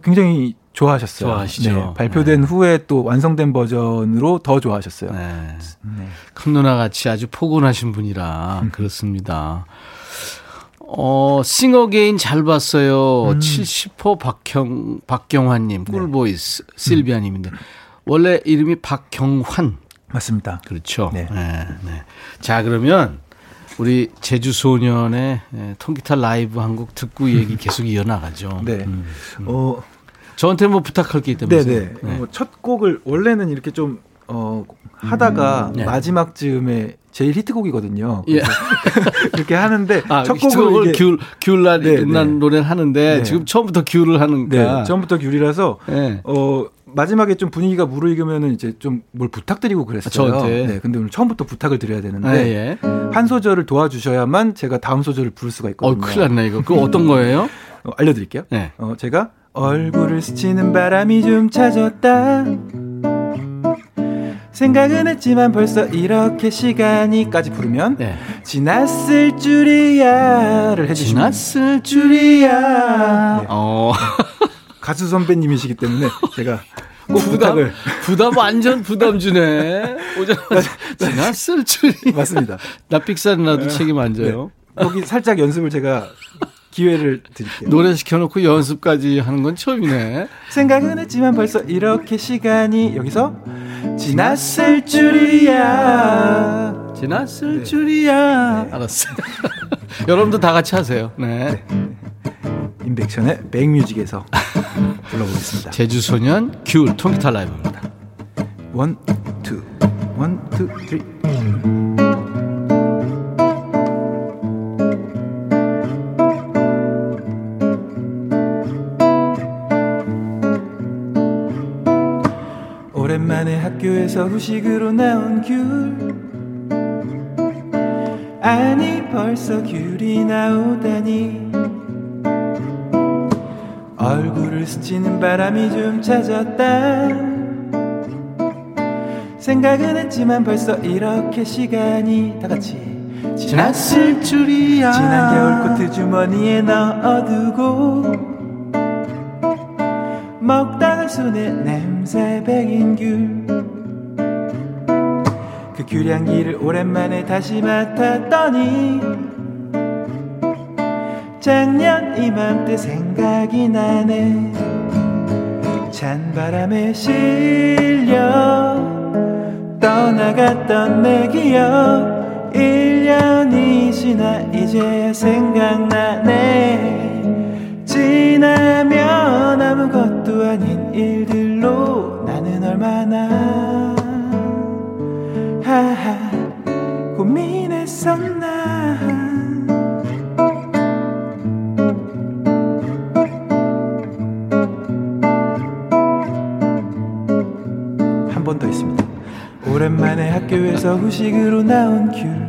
굉장히 좋아하셨어요. 좋아하시죠. 네, 발표된 후에 또 완성된 버전으로 더 좋아하셨어요. 네. 네. 큰 누나 같이 아주 포근하신 분이라 그렇습니다. 어, 싱어게인 잘 봤어요. 음. 70호 박경, 박경환님, 네. 꿀voice, 실비아님인데. 원래 이름이 박경환. 맞습니다. 그렇죠. 네. 네. 네. 자, 그러면 우리 제주 소년의 예, 통기타 라이브 한 곡 듣고 이 얘기 계속 이어나가죠. 네. 음. 어, 저한테 뭐 부탁할 게 있다면서요? 네네. 어, 첫 곡을 원래는 이렇게 좀 어, 하다가 네. 마지막 즈음에 제일 히트곡이거든요. 예. 그렇게 하는데 아, 첫 곡을 기울, 기울날 네, 난 네. 노래를 하는데 네. 지금 처음부터 기울을 하는가. 네, 처음부터 귤이라서 네. 어 마지막에 좀 분위기가 무르익으면은 이제 좀 뭘 부탁드리고 그랬어요. 저한테? 네, 근데 오늘 처음부터 부탁을 드려야 되는데 네, 예. 한 소절을 도와주셔야만 제가 다음 소절을 부를 수가 어, 있거든요. 큰일 났네, 이거. 그거 어떤 거예요? 어, 알려드릴게요. 네. 어, 제가 얼굴을 스치는 바람이 좀 찾았다. 생각은 했지만 벌써 이렇게 시간이까지 부르면 네. 지났을 줄이야를 해주시면 지났을 줄이야. 네. 어. 가수 선배님이시기 때문에 제가 꼭 부담, 부탁을 부담 완전 부담 주네. 오자마자 지났을 줄이. 맞습니다. 나 삑사리 나도 책임 안 져요. 거기 살짝 연습을 제가 기회를 드릴게요. 노래 시켜놓고 연습까지 하는 건 처음이네. 생각은 했지만 벌써 이렇게 시간이 여기서 지났을 줄이야. 지났을 네. 줄이야. 알았어요. 여러분도 다 같이 하세요. 네. 인백션의 백뮤직에서 불러보겠습니다. 제주소년 귤 통기타 라이브입니다. 원, 투, 원, 투, 쓰리. 학교에서 후식으로 나온 귤. 아니 벌써 귤이 나오다니. 얼굴을 스치는 바람이 좀 찾았다. 생각은 했지만 벌써 이렇게 시간이 다 같이 지났을 줄이야. 지난 겨울 코트 주머니에 넣어두고 먹다가 손에 냄새 배긴 귤 그 귤향기를 오랜만에 다시 맡았더니 작년 이맘때 생각이 나네. 찬바람에 실려 떠나갔던 내 기억 1년이 지나 이제 생각나네. 지나면 아무것도 아닌 일들로 나는 얼마나 고민했었나? 한 번 더 있습니다. 오랜만에 학교에서 후식으로 나온 귤.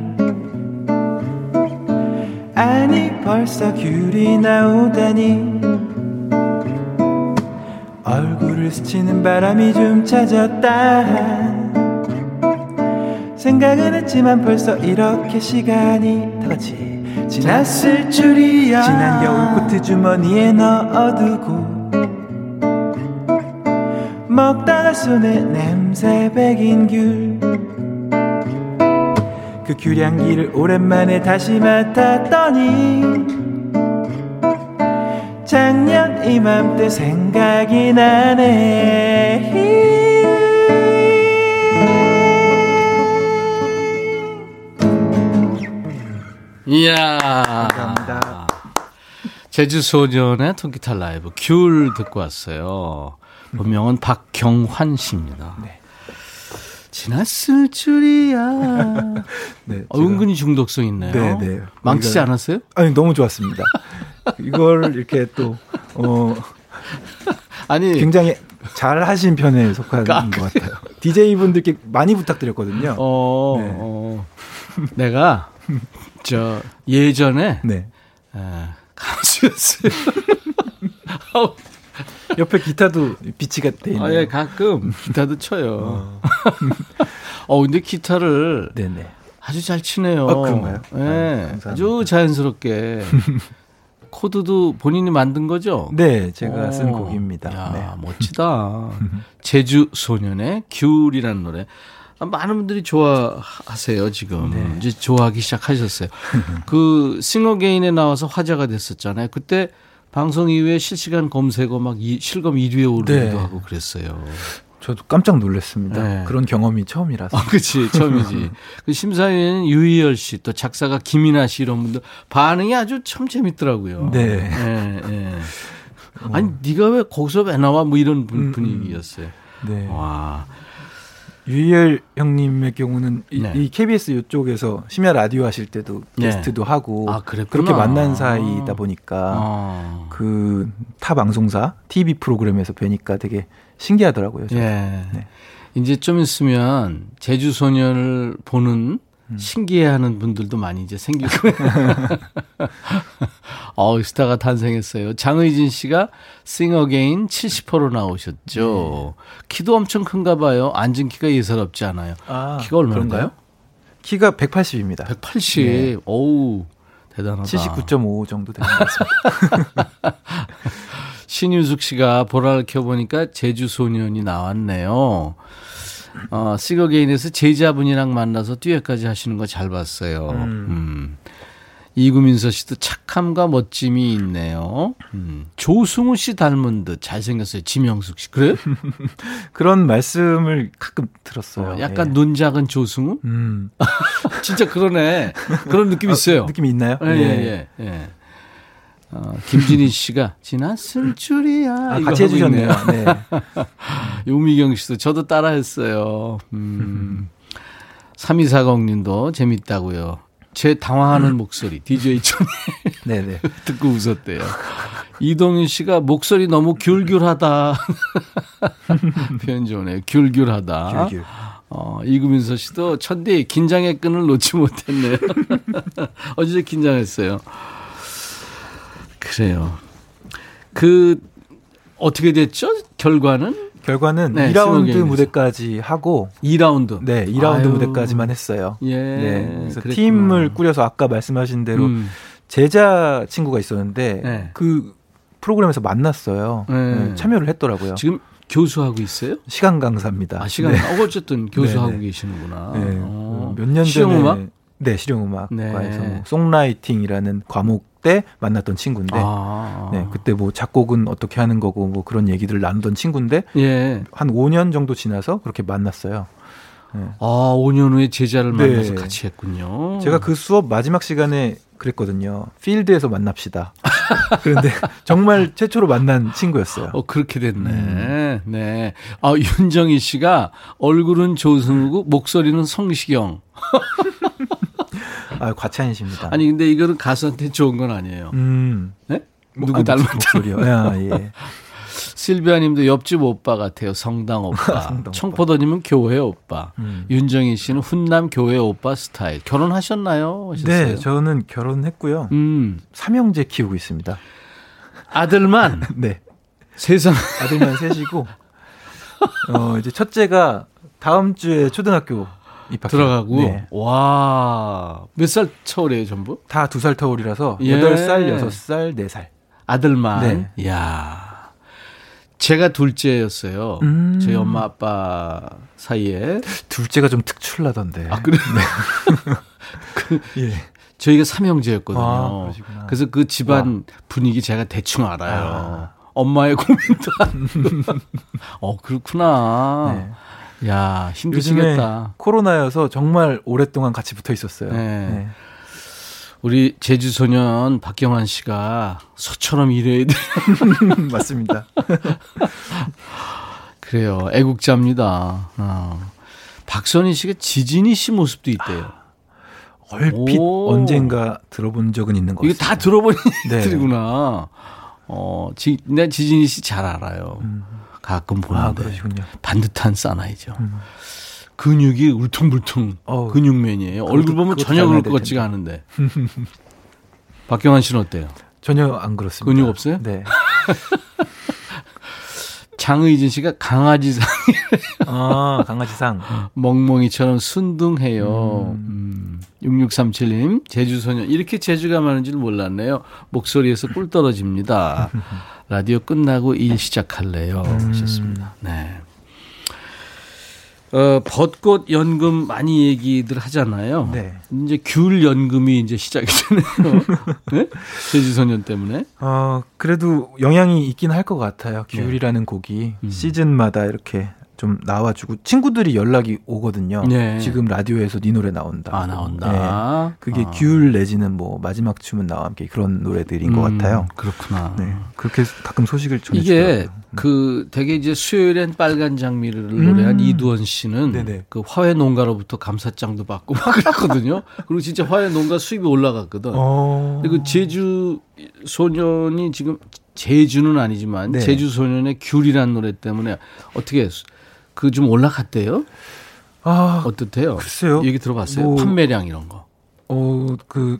아니 벌써 귤이 나오다니. 얼굴을 스치는 바람이 좀 찾았다 생각은 했지만 벌써 이렇게 시간이 다 같이 지났을 줄이야. 지난 겨울 코트 주머니에 넣어두고 먹다가 손에 냄새 배긴 귤 그 귤향기를 오랜만에 다시 맡았더니 작년 이맘때 생각이 나네 이야. 감사합니다. 제주 소년의 통기타 라이브 귤 듣고 왔어요. 본명은 박경환 씨입니다. 네. 지났을 줄이야. 네, 어, 은근히 중독성 있네요. 네, 네. 망치지 않았어요? 아니 너무 좋았습니다. 이걸 이렇게 또 어, 아니 굉장히 잘 하신 편에 속한 아, 것 같아요. DJ 분들께 많이 부탁드렸거든요. 어, 네. 어, 내가 저 예전에 네. 에, 가수였어요. 옆에 기타도 비치가 돼 있네요. 아, 예, 가끔 기타도 쳐요. 어, 근데 기타를 네네. 아주 잘 치네요. 아, 그런가요? 예. 아, 감사합니다. 아주 자연스럽게. 코드도 본인이 만든 거죠? 네, 제가 쓴 오, 곡입니다. 야, 네. 멋지다. 제주 소년의 귤이라는 노래. 아, 많은 분들이 좋아하세요, 지금. 네. 이제 좋아하기 시작하셨어요. 그 싱어게인에 나와서 화제가 됐었잖아요. 그때 방송 이후에 실시간 검색어 막 이, 실검 1위에 오르기도 네. 하고 그랬어요. 저도 깜짝 놀랐습니다. 네. 그런 경험이 처음이라서. 아, 그치. 처음이지. 그 심사위원은 유희열 씨, 또 작사가 김이나 씨 이런 분들 반응이 아주 참 재밌더라고요. 네. 예, 예. 아니, 네가 왜 거기서 왜 나와? 뭐 이런 분- 음, 분위기였어요. 네. 와. 유희열 형님의 경우는 이, 네. 이 KBS 이쪽에서 심야 라디오 하실 때도 네. 게스트도 하고 아. 그렇게 만난 사이다 보니까 아. 그타 방송사 TV 프로그램에서 뵈니까 되게 신기하더라고요. 저는. 예. 네. 이제 좀 있으면 제주 소년을 보는 음. 신기해하는 분들도 많이 이제 거예요. 어, 스타가 탄생했어요. 장의진 씨가 싱어게인 70호로 나오셨죠. 네. 키도 엄청 큰가 봐요. 앉은 키가 예사롭지 않아요. 아, 키가? 돼요? 키가 180입니다. 180. 네. 어우, 대단하다. 79.5 정도 되는 것 같습니다. 신유숙 씨가 보라를 켜보니까 제주 소년이 나왔네요. 어, 싱어게인에서 제자분이랑 만나서 듀엣까지 하시는 거 잘 봤어요. 음. 이구민서 씨도 착함과 멋짐이 있네요. 음. 조승우 씨 닮은 듯 잘생겼어요. 지명숙 씨. 그래? 그런 말씀을 가끔 들었어요. 어, 약간 예. 눈 작은 조승우? 음. 진짜 그러네. 그런 느낌 있어요. 느낌이 있나요? 예, 예, 예. 예. 어, 김진희 씨가 지났을 줄이야. 아, 같이 해주셨네요. 네. 용미경 씨도 저도 따라했어요. 음. 3240님도 재밌다고요. 제 당황하는 목소리 DJ 천이 네네. 듣고 웃었대요. 이동윤 씨가 목소리 너무 귤귤하다. 표현 좋네요. 귤귤하다. 귤귤. 어, 이구민서 씨도 천디 긴장의 끈을 놓지 못했네요. 어제 긴장했어요. 그래요. 그 어떻게 됐죠? 결과는 결과는 네, 2라운드 스노게임에서. 무대까지 하고 2라운드. 네, 2라운드 아유. 무대까지만 했어요. 예. 네. 그래서 그랬구나. 팀을 꾸려서 아까 말씀하신 대로 음. 제자 친구가 있었는데 네. 그 프로그램에서 만났어요. 네. 네, 참여를 했더라고요. 지금 교수하고 있어요? 시간 강사입니다. 아, 시간. 네. 어, 어쨌든 교수하고 네, 네. 계시는구나. 네. 어. 몇년 전에 실용음악? 네, 실용음악과에서 네. 뭐 송라이팅이라는 과목 때 만났던 친구인데 아. 네, 그때 뭐 작곡은 어떻게 하는 거고 뭐 그런 얘기들을 나누던 친구인데 예. 한 5년 정도 지나서 그렇게 만났어요. 아, 5년 후에 제자를 네. 만나서 같이 했군요. 제가 그 수업 마지막 시간에 그랬거든요. 필드에서 만납시다. 그런데 정말 최초로 만난 친구였어요. 어, 그렇게 됐네. 음. 네. 아, 윤정희 씨가 얼굴은 조승우고 목소리는 성시경. 아, 과찬이십니다. 아니, 근데 이거는 가수한테 좋은 건 아니에요. 음. 네? 뭐, 누구 아, 닮았다. 목소리요? 야, 예. 실비아 님도 옆집 오빠 같아요. 성당 오빠. 성당. 청포도님은 교회 오빠. 음. 윤정희 씨는 훈남 교회 오빠 스타일. 결혼하셨나요? 하셨어요? 네, 저는 결혼했고요. 음. 삼형제 키우고 있습니다. 아들만 네. 세상 아들만 셋이고 어, 이제 첫째가 다음 주에 초등학교 들어가고 네. 와. 몇살 차오래요, 전부? 다 두 살 터울이라서 예. 8살, 6살, 4살. 아들만. 네. 이야. 제가 둘째였어요. 음. 저희 엄마 아빠 사이에. 둘째가 좀 특출나던데. 아, 그래? 예. 저희가 삼형제였거든요. 아. 그래서 그 집안 분위기 제가 대충 알아요. 엄마의 고민도. 안- 어, 그렇구나. 야, 네. 요즘에 힘드시겠다. 코로나여서 정말 오랫동안 같이 붙어 있었어요. 네. 네. 우리 제주 소년 박경환 씨가 소처럼 일해야 돼. 맞습니다. 그래요. 애국자입니다. 어. 박선희 씨가 지진이 씨 모습도 있대요. 얼핏 오. 언젠가 들어본 적은 있는 것 이거 같습니다. 다 들어본 네. 얘기들이구나. 어, 지, 내 지진이 씨 잘 알아요. 가끔 음. 아, 보는데. 그러시군요. 반듯한 사나이죠. 음. 근육이 울퉁불퉁 어우, 근육맨이에요. 그것도- 얼굴 보면 전혀 그럴 될것 같지가 않은데. 박경환 씨는 어때요? 전혀 안 그렇습니다. 근육 없어요? 네. 장의진 씨가 강아지상 아, 강아지상. 멍멍이처럼 순둥해요. 음. 6637님, 제주소년. 이렇게 제주가 많은 줄 몰랐네요. 목소리에서 꿀 떨어집니다. 라디오 끝나고 일 시작할래요. 하셨습니다. 네. 어, 벚꽃 연금 많이 얘기들 하잖아요. 네. 이제 귤 연금이 이제 시작이 되네요. 네? 제주소년 때문에. 어, 그래도 영향이 있긴 할 것 같아요. 귤이라는 곡이 음. 시즌마다 이렇게 좀 나와주고 친구들이 연락이 오거든요. 네. 지금 라디오에서 네 노래 나온다. 아, 나온다. 그게 아. 귤 내지는 뭐 마지막 춤은 나와 함께 그런 노래들인 것 음, 같아요. 그렇구나. 네. 그렇게 가끔 소식을 이게 전해주더라고요. 그 되게 이제 수요일엔 빨간 장미를 노래한 음. 이두원 씨는 네네. 그 화훼 농가로부터 감사장도 받고 막 그랬거든요. 그리고 진짜 화훼 농가 수입이 올라갔거든. 어. 그리고 제주 소년이 지금 제주는 아니지만 네. 제주 소년의 귤이라는 노래 때문에 어떻게 그 좀 올라갔대요? 아, 어떻대요? 글쎄요. 얘기 들어봤어요? 뭐- 판매량 이런 거. 어, 그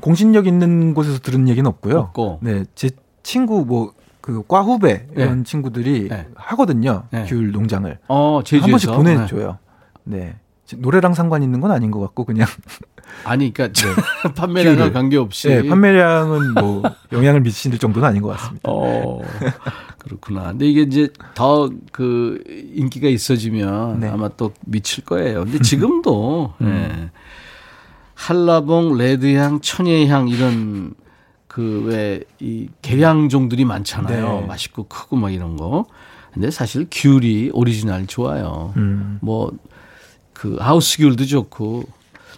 공신력 있는 곳에서 들은 얘기는 없고요. 없고. 네, 제 친구 뭐 그과 후배 이런 친구들이 네. 하거든요. 네. 귤 농장을 어, 제주에서 한 번씩 보내줘요. 네. 노래랑 상관 있는 건 아닌 것 같고 그냥 아니, 그러니까 판매량과 귤을. 관계없이 네, 판매량은 뭐 영향을 미칠 정도는 아닌 것 같습니다. 어, 그렇구나. 근데 이게 이제 더 그 인기가 있어지면 네. 아마 또 미칠 거예요. 근데 지금도 음. 예. 한라봉, 레드향, 천혜향 이런 그 왜 이 계량종들이 많잖아요. 네. 맛있고 크고 막 이런 거. 근데 사실 귤이 오리지널 좋아요. 음. 뭐그 하우스 귤도 좋고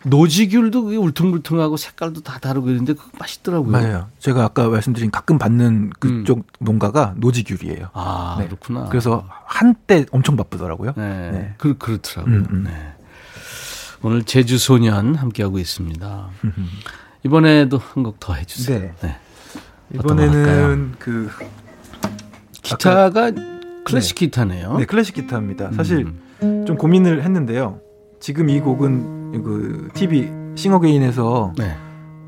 노지 귤도 그게 울퉁불퉁하고 색깔도 다 다르고 이런데 그거 맛있더라고요. 맞아요. 제가 아까 말씀드린 가끔 받는 그쪽 농가가 노지귤이에요. 아, 네. 그렇구나. 그래서 한때 엄청 바쁘더라고요. 네. 네. 그, 그렇더라고요. 음, 음. 네. 오늘 제주 소년 함께 하고 있습니다. 이번에도 한 곡 더 해주세요. 네. 네. 이번에는 그 기타가 클래식 기타네요. 네, 클래식 기타입니다. 사실 음. 좀 고민을 했는데요. 지금 이 곡은 그 TV 싱어게인에서 네.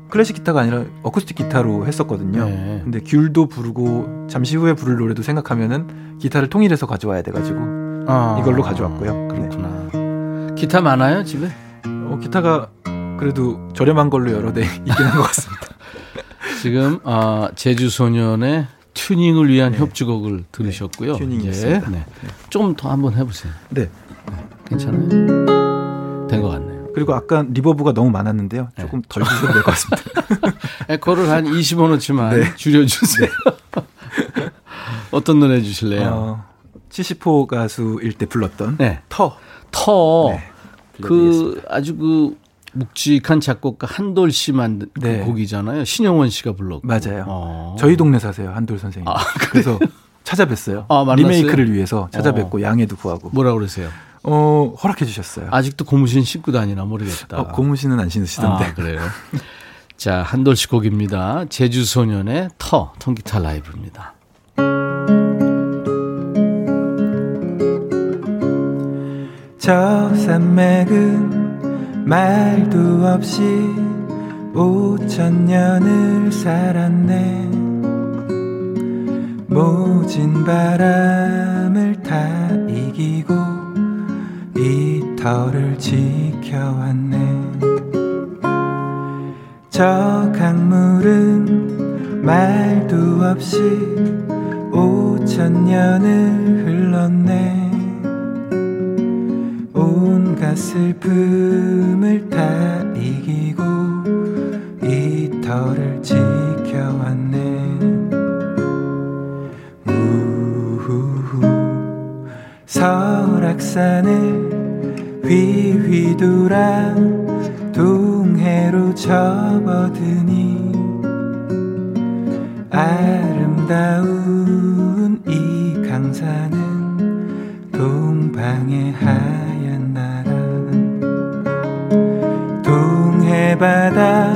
클래식 기타가 아니라 어쿠스틱 기타로 했었거든요. 네. 근데 귤도 부르고 잠시 후에 부를 노래도 생각하면은 기타를 통일해서 가져와야 돼가지고 아, 이걸로 가져왔고요. 그렇구나. 기타 많아요 집에? 어, 기타가 그래도 저렴한 걸로 여러 대 있긴 한 것 같습니다. 지금 아, 제주 소년의 튜닝을 위한 협주곡을 들으셨고요. 네, 튜닝이 이제, 있습니다. 네. 좀 더 한번 해보세요. 네. 괜찮아요? 된 것 같네요. 그리고 아까 reverb가 너무 많았는데요. 네. 조금 덜 주셔도 될 것 같습니다. 에코를 한 20원어치만 네. 줄여주세요. 어떤 노래 해주실래요? 어, 70호 가수일 때 불렀던 네. 터. 터. 네, 그 아주 그 묵직한 작곡가 한돌 씨 만든 그 네. 곡이잖아요. 신영원 씨가 불렀고. 맞아요. 어. 저희 동네 사세요 한돌 선생님. 아, 그래서 찾아뵀어요. 아? 리메이크를 위해서 찾아뵙고 양해도 구하고 뭐라 그러세요? 어, 허락해 주셨어요. 아직도 고무신 신고 다니나 모르겠다. 어, 고무신은 안 신으시던데. 아, 그래요. 자, 한돌 씨 곡입니다. 제주 소년의 터 통기타 라이브입니다. 저 산맥은 말도 없이 오천 년을 살았네 모진 바람을 다 이기고 이 터를 지켜왔네. 저 강물은 말도 없이 오천 년을 흘렀네. 온갖 슬픔을 다 이기고 이 터를 지켜왔네. 우후후 설악산을 휘휘 돌아 동해로 접어드니 아름다운 이 강산은 동방의 하얀 나라. 동해바다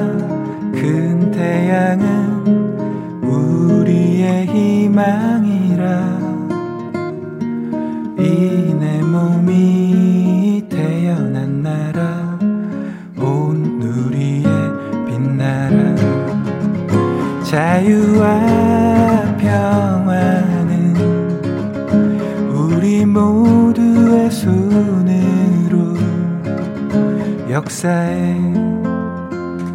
큰 태양은 우리의 희망이라 자유와 평화는 우리 모두의 손으로 역사의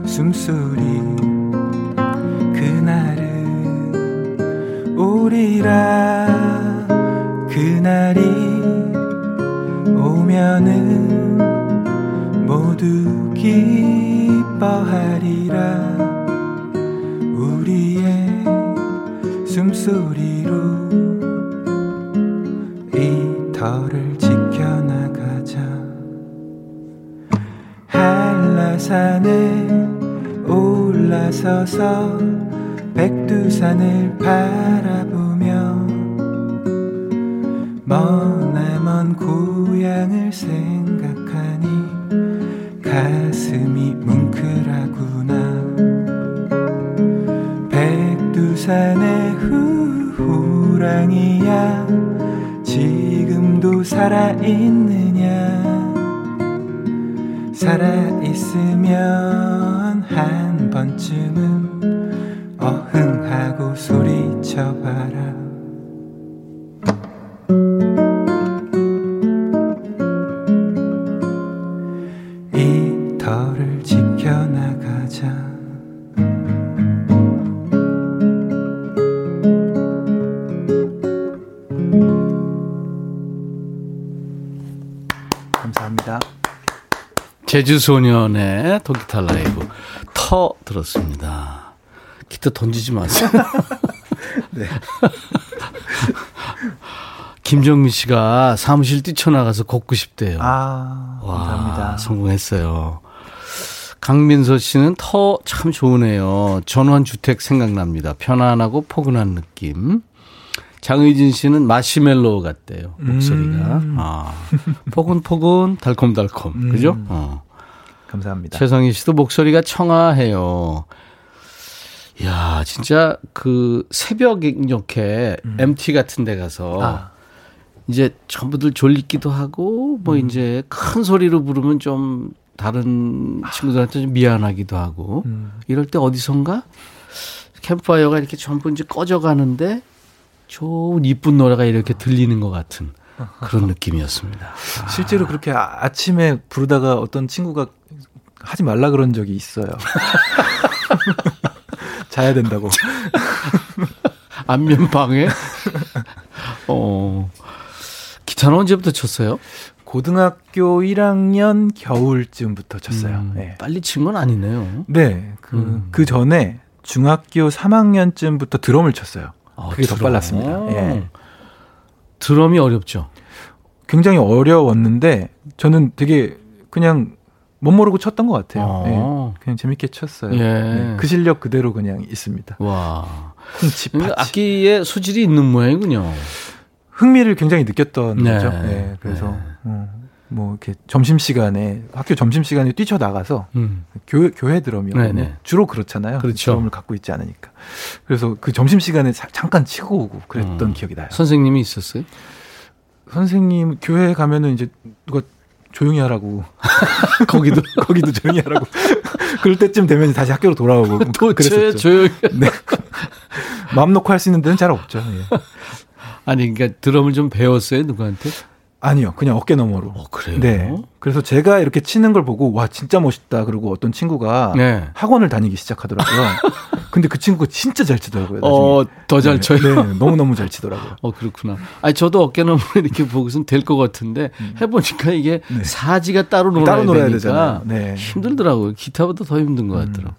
숨소리. 터를 지켜나가자. 한라산에 올라서서 백두산을 바라보며 머나먼 고향을 생 살아있느냐? 살아있으면 한 번쯤은 어흥하고 소리쳐봐라 제주소년의 도기타 라이브 터 들었습니다. 기타 던지지 마세요. 네. 김정민 씨가 사무실 뛰쳐나가서 걷고 싶대요. 아, 와, 감사합니다. 성공했어요. 강민서 씨는 터 참 좋으네요. 전원 주택 생각납니다. 편안하고 포근한 느낌. 장의진 씨는 마시멜로 같대요. 목소리가. 음. 아, 포근포근, 달콤달콤. 그죠? 어. 감사합니다. 최성희 씨도 목소리가 청아해요. 야, 진짜 그 새벽 이렇게 MT 같은 데 가서 음. 아, 이제 전부들 졸리기도 하고 뭐 이제 큰 소리로 부르면 좀 다른 친구들한테 좀 미안하기도 하고 음. 이럴 때 어디선가 캠프파이어가 이렇게 전부 이제 꺼져 가는데 좋은 이쁜 노래가 이렇게 들리는 것 같은 그런 느낌이었습니다. 실제로 그렇게 아, 아침에 부르다가 어떤 친구가 하지 말라 그런 적이 있어요. 자야 된다고. 안면방에 어 기타는 언제부터 쳤어요? 고등학교 1학년 겨울쯤부터 쳤어요. 음, 네. 빨리 친 건 아니네요. 네. 그, 음. 그 전에 중학교 3학년쯤부터 드럼을 쳤어요. 아, 그게 더 드럼. 빨랐습니다. 예. 드럼이 어렵죠. 굉장히 어려웠는데 저는 되게 그냥 못 모르고 쳤던 것 같아요. 어. 예. 그냥 재밌게 쳤어요. 예. 네. 그 실력 그대로 그냥 있습니다. 와. 파치. 악기에 소질이 있는 모양이군요. 흥미를 굉장히 느꼈던 네. 거죠. 예. 그래서 네. 어, 뭐 이렇게 점심 시간에 학교 점심 시간에 뛰쳐 나가서 음. 교회 교회 드럼이요. 뭐 네네. 주로 그렇잖아요. 그렇죠. 드럼을 갖고 있지 않으니까. 그래서 그 점심 시간에 자- 잠깐 치고 오고 그랬던 음. 기억이 나요. 선생님이 있었어요? 선생님 교회 가면은 이제 누가 조용히 하라고 거기도 거기도 조용히 하라고 그럴 때쯤 되면 다시 학교로 돌아오고 도체 그랬었죠. 조용히. 네. 마음 놓고 할 수 있는 데는 잘 없죠. 예. 아니 그러니까 드럼을 좀 배웠어요 누구한테? 아니요, 그냥 어깨 너머로. 어 그래요? 네. 그래서 제가 이렇게 치는 걸 보고 와 진짜 멋있다. 그리고 어떤 친구가 네. 학원을 다니기 시작하더라고요. 근데 그 친구가 진짜 잘 치더라고요. 나중에. 어 더잘 네, 쳐요. 네, 너무 너무 잘 치더라고요. 어 그렇구나. 아니 저도 어깨 너머로 이렇게 보고선 될 것 같은데 해보니까 이게 네. 사지가 따로 놀아야 따로 놀아야 되니까. 네. 힘들더라고요. 기타보다 더 힘든 것 같더라고.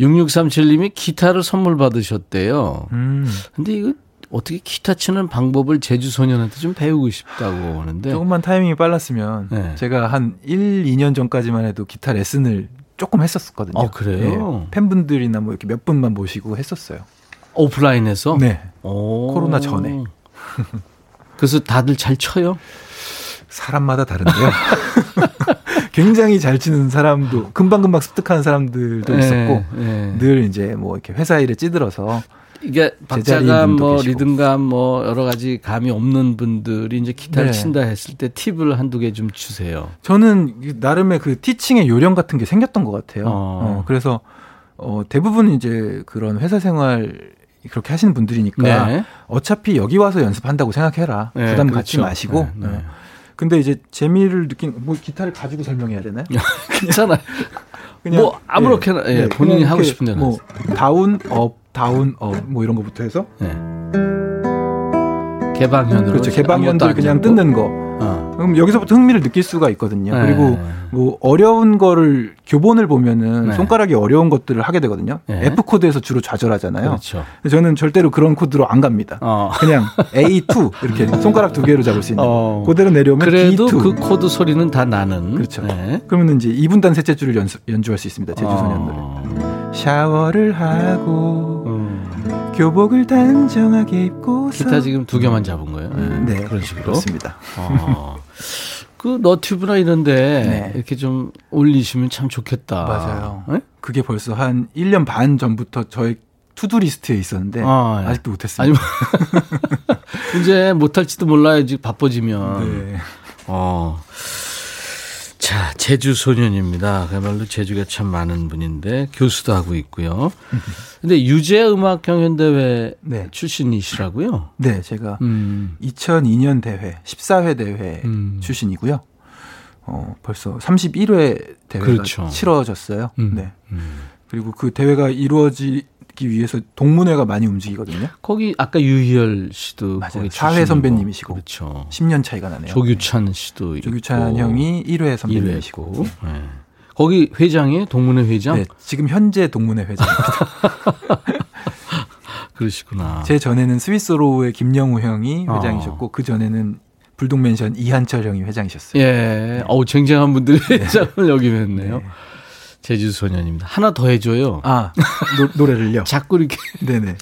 6637님이 기타를 선물 받으셨대요. 음. 근데 이거 어떻게 기타 치는 방법을 제주 소년한테 좀 배우고 싶다고 하는데 조금만 타이밍이 빨랐으면 네. 제가 한 1, 2년 전까지만 해도 기타 레슨을 조금 했었거든요. 어, 그래요? 예, 팬분들이나 뭐 이렇게 몇 분만 모시고 했었어요. 오프라인에서 네. 오. 코로나 전에. 그래서 다들 잘 쳐요? 사람마다 다른데요. 굉장히 잘 치는 사람도 금방금방 습득하는 사람들도 있었고 네, 네. 늘 이제 뭐 이렇게 회사 일에 찌들어서 이게 박자감 뭐 계시고. 리듬감 뭐 여러 가지 감이 없는 분들이 이제 기타를 네. 친다 했을 때 팁을 한두 개 좀 주세요. 저는 이 나름의 그 teaching의 요령 같은 게 생겼던 것 같아요. 어. 어, 그래서 어, 대부분 이제 그런 회사 생활 그렇게 하시는 분들이니까 네. 어차피 여기 와서 연습한다고 생각해라. 네, 부담 갖지 그렇죠. 마시고 네, 네. 어, 근데 이제 재미를 느낀 뭐 기타를 가지고 설명해야 되나요? 괜찮아요. 뭐 아무렇게나 예, 본인이 그냥 하고 싶은 대로 뭐 down up down up 뭐 이런 거부터 해서 예. 개방현으로 그렇죠 아무것도 그냥 안 뜯는 거 어. 그럼 여기서부터 흥미를 느낄 수가 있거든요. 네. 그리고 뭐 어려운 거를 교본을 보면은 네. 손가락이 어려운 것들을 하게 되거든요. 네. F 코드에서 주로 좌절하잖아요. 그렇죠. 저는 절대로 그런 코드로 안 갑니다. 어. 그냥 A2 이렇게 손가락 두 개로 잡을 수 있는 어. 그대로 내려오면 그래도 D2 그 코드 소리는 다 나는. 그렇죠. 네. 그러면 이제 2분단 셋째 줄을 연주, 연주할 수 있습니다. 제주 소년 노래. 어. 샤워를 하고 음. 교복을 단정하게 입고서 기타 지금 두 개만 잡은 거예요. 네. 네 그런 식으로. 그렇습니다. 어. 그 너튜브나 이런데 네. 이렇게 좀 올리시면 참 좋겠다. 맞아요. 네? 그게 벌써 한 1년 반 전부터 저의 to-do 리스트에 있었는데 아, 예. 아직도 못했습니다. 아니 이제 못할지도 몰라야지 바빠지면. 네. 어. 자, 제주 소년입니다. 그야말로 재주가 참 많은 분인데 교수도 하고 있고요. 근데 유재하 음악 경연대회 네. 출신이시라고요? 네, 제가 음. 2002년 대회, 14회 대회 음. 출신이고요. 어, 벌써 31회 대회가 그렇죠. 치러졌어요. 음. 네. 음. 그리고 그 대회가 이루어지 기 위해서 동문회가 많이 움직이거든요. 거기 아까 유희열 씨도 맞아요. 사회. 선배님이시고. 그렇죠. 10년 차이가 나네요. 조규찬 씨도 있고. 조규찬 형이 1회 선배님이시고. 네. 거기 회장이에요? 동문회 회장? 네, 지금 현재 동문회 회장입니다. 그러시구나. 제 전에는 스윗소로우의 김영우 형이 어. 회장이셨고 그 전에는 불독맨션 이한철 형이 회장이셨어요. 예. 어우, 쟁쟁한 분들이 회장을 역임했네요. 네. 제주 소년입니다. 하나 더 해줘요. 아 노, 래를요 자꾸 이렇게 네네.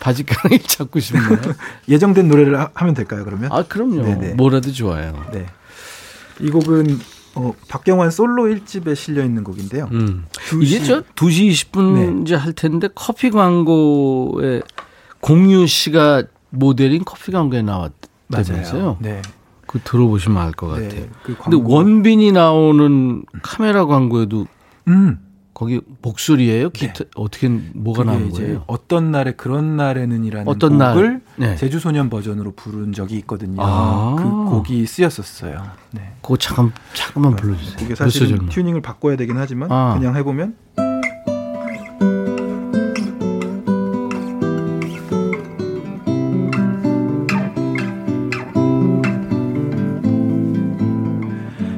바지가랑이 잡고 싶네요. 예정된 노래를 하, 면 될까요 그러면? 아, 그럼요. 네네. 뭐라도 좋아요. 네. 이 곡은 어, 박경환 솔로 1집에 실려 있는 곡인데요. 음. 두 이게 시- 저 2시 20분 네. 이제 할 텐데 커피 광고에 공유 씨가 모델인 커피 광고에 나왔다면서요? 네. 그 들어보시면 알 것 같아요. 네. 그 근데 광고- 원빈이 나오는 카메라 광고에도 음. 거기 목소리예요? 기타 어떻게 뭐가 그게 나온 거예요? 어떤 날에 그런 날에는이라는 어떤 날? 곡을 네. 제주 소년 버전으로 부른 적이 있거든요. 아. 그 곡이 쓰였었어요. 네. 그거 잠깐 잠깐만 불러 주세요. 그게 몇 사실은 소절만. 튜닝을 바꿔야 되긴 하지만 아. 그냥 해 보면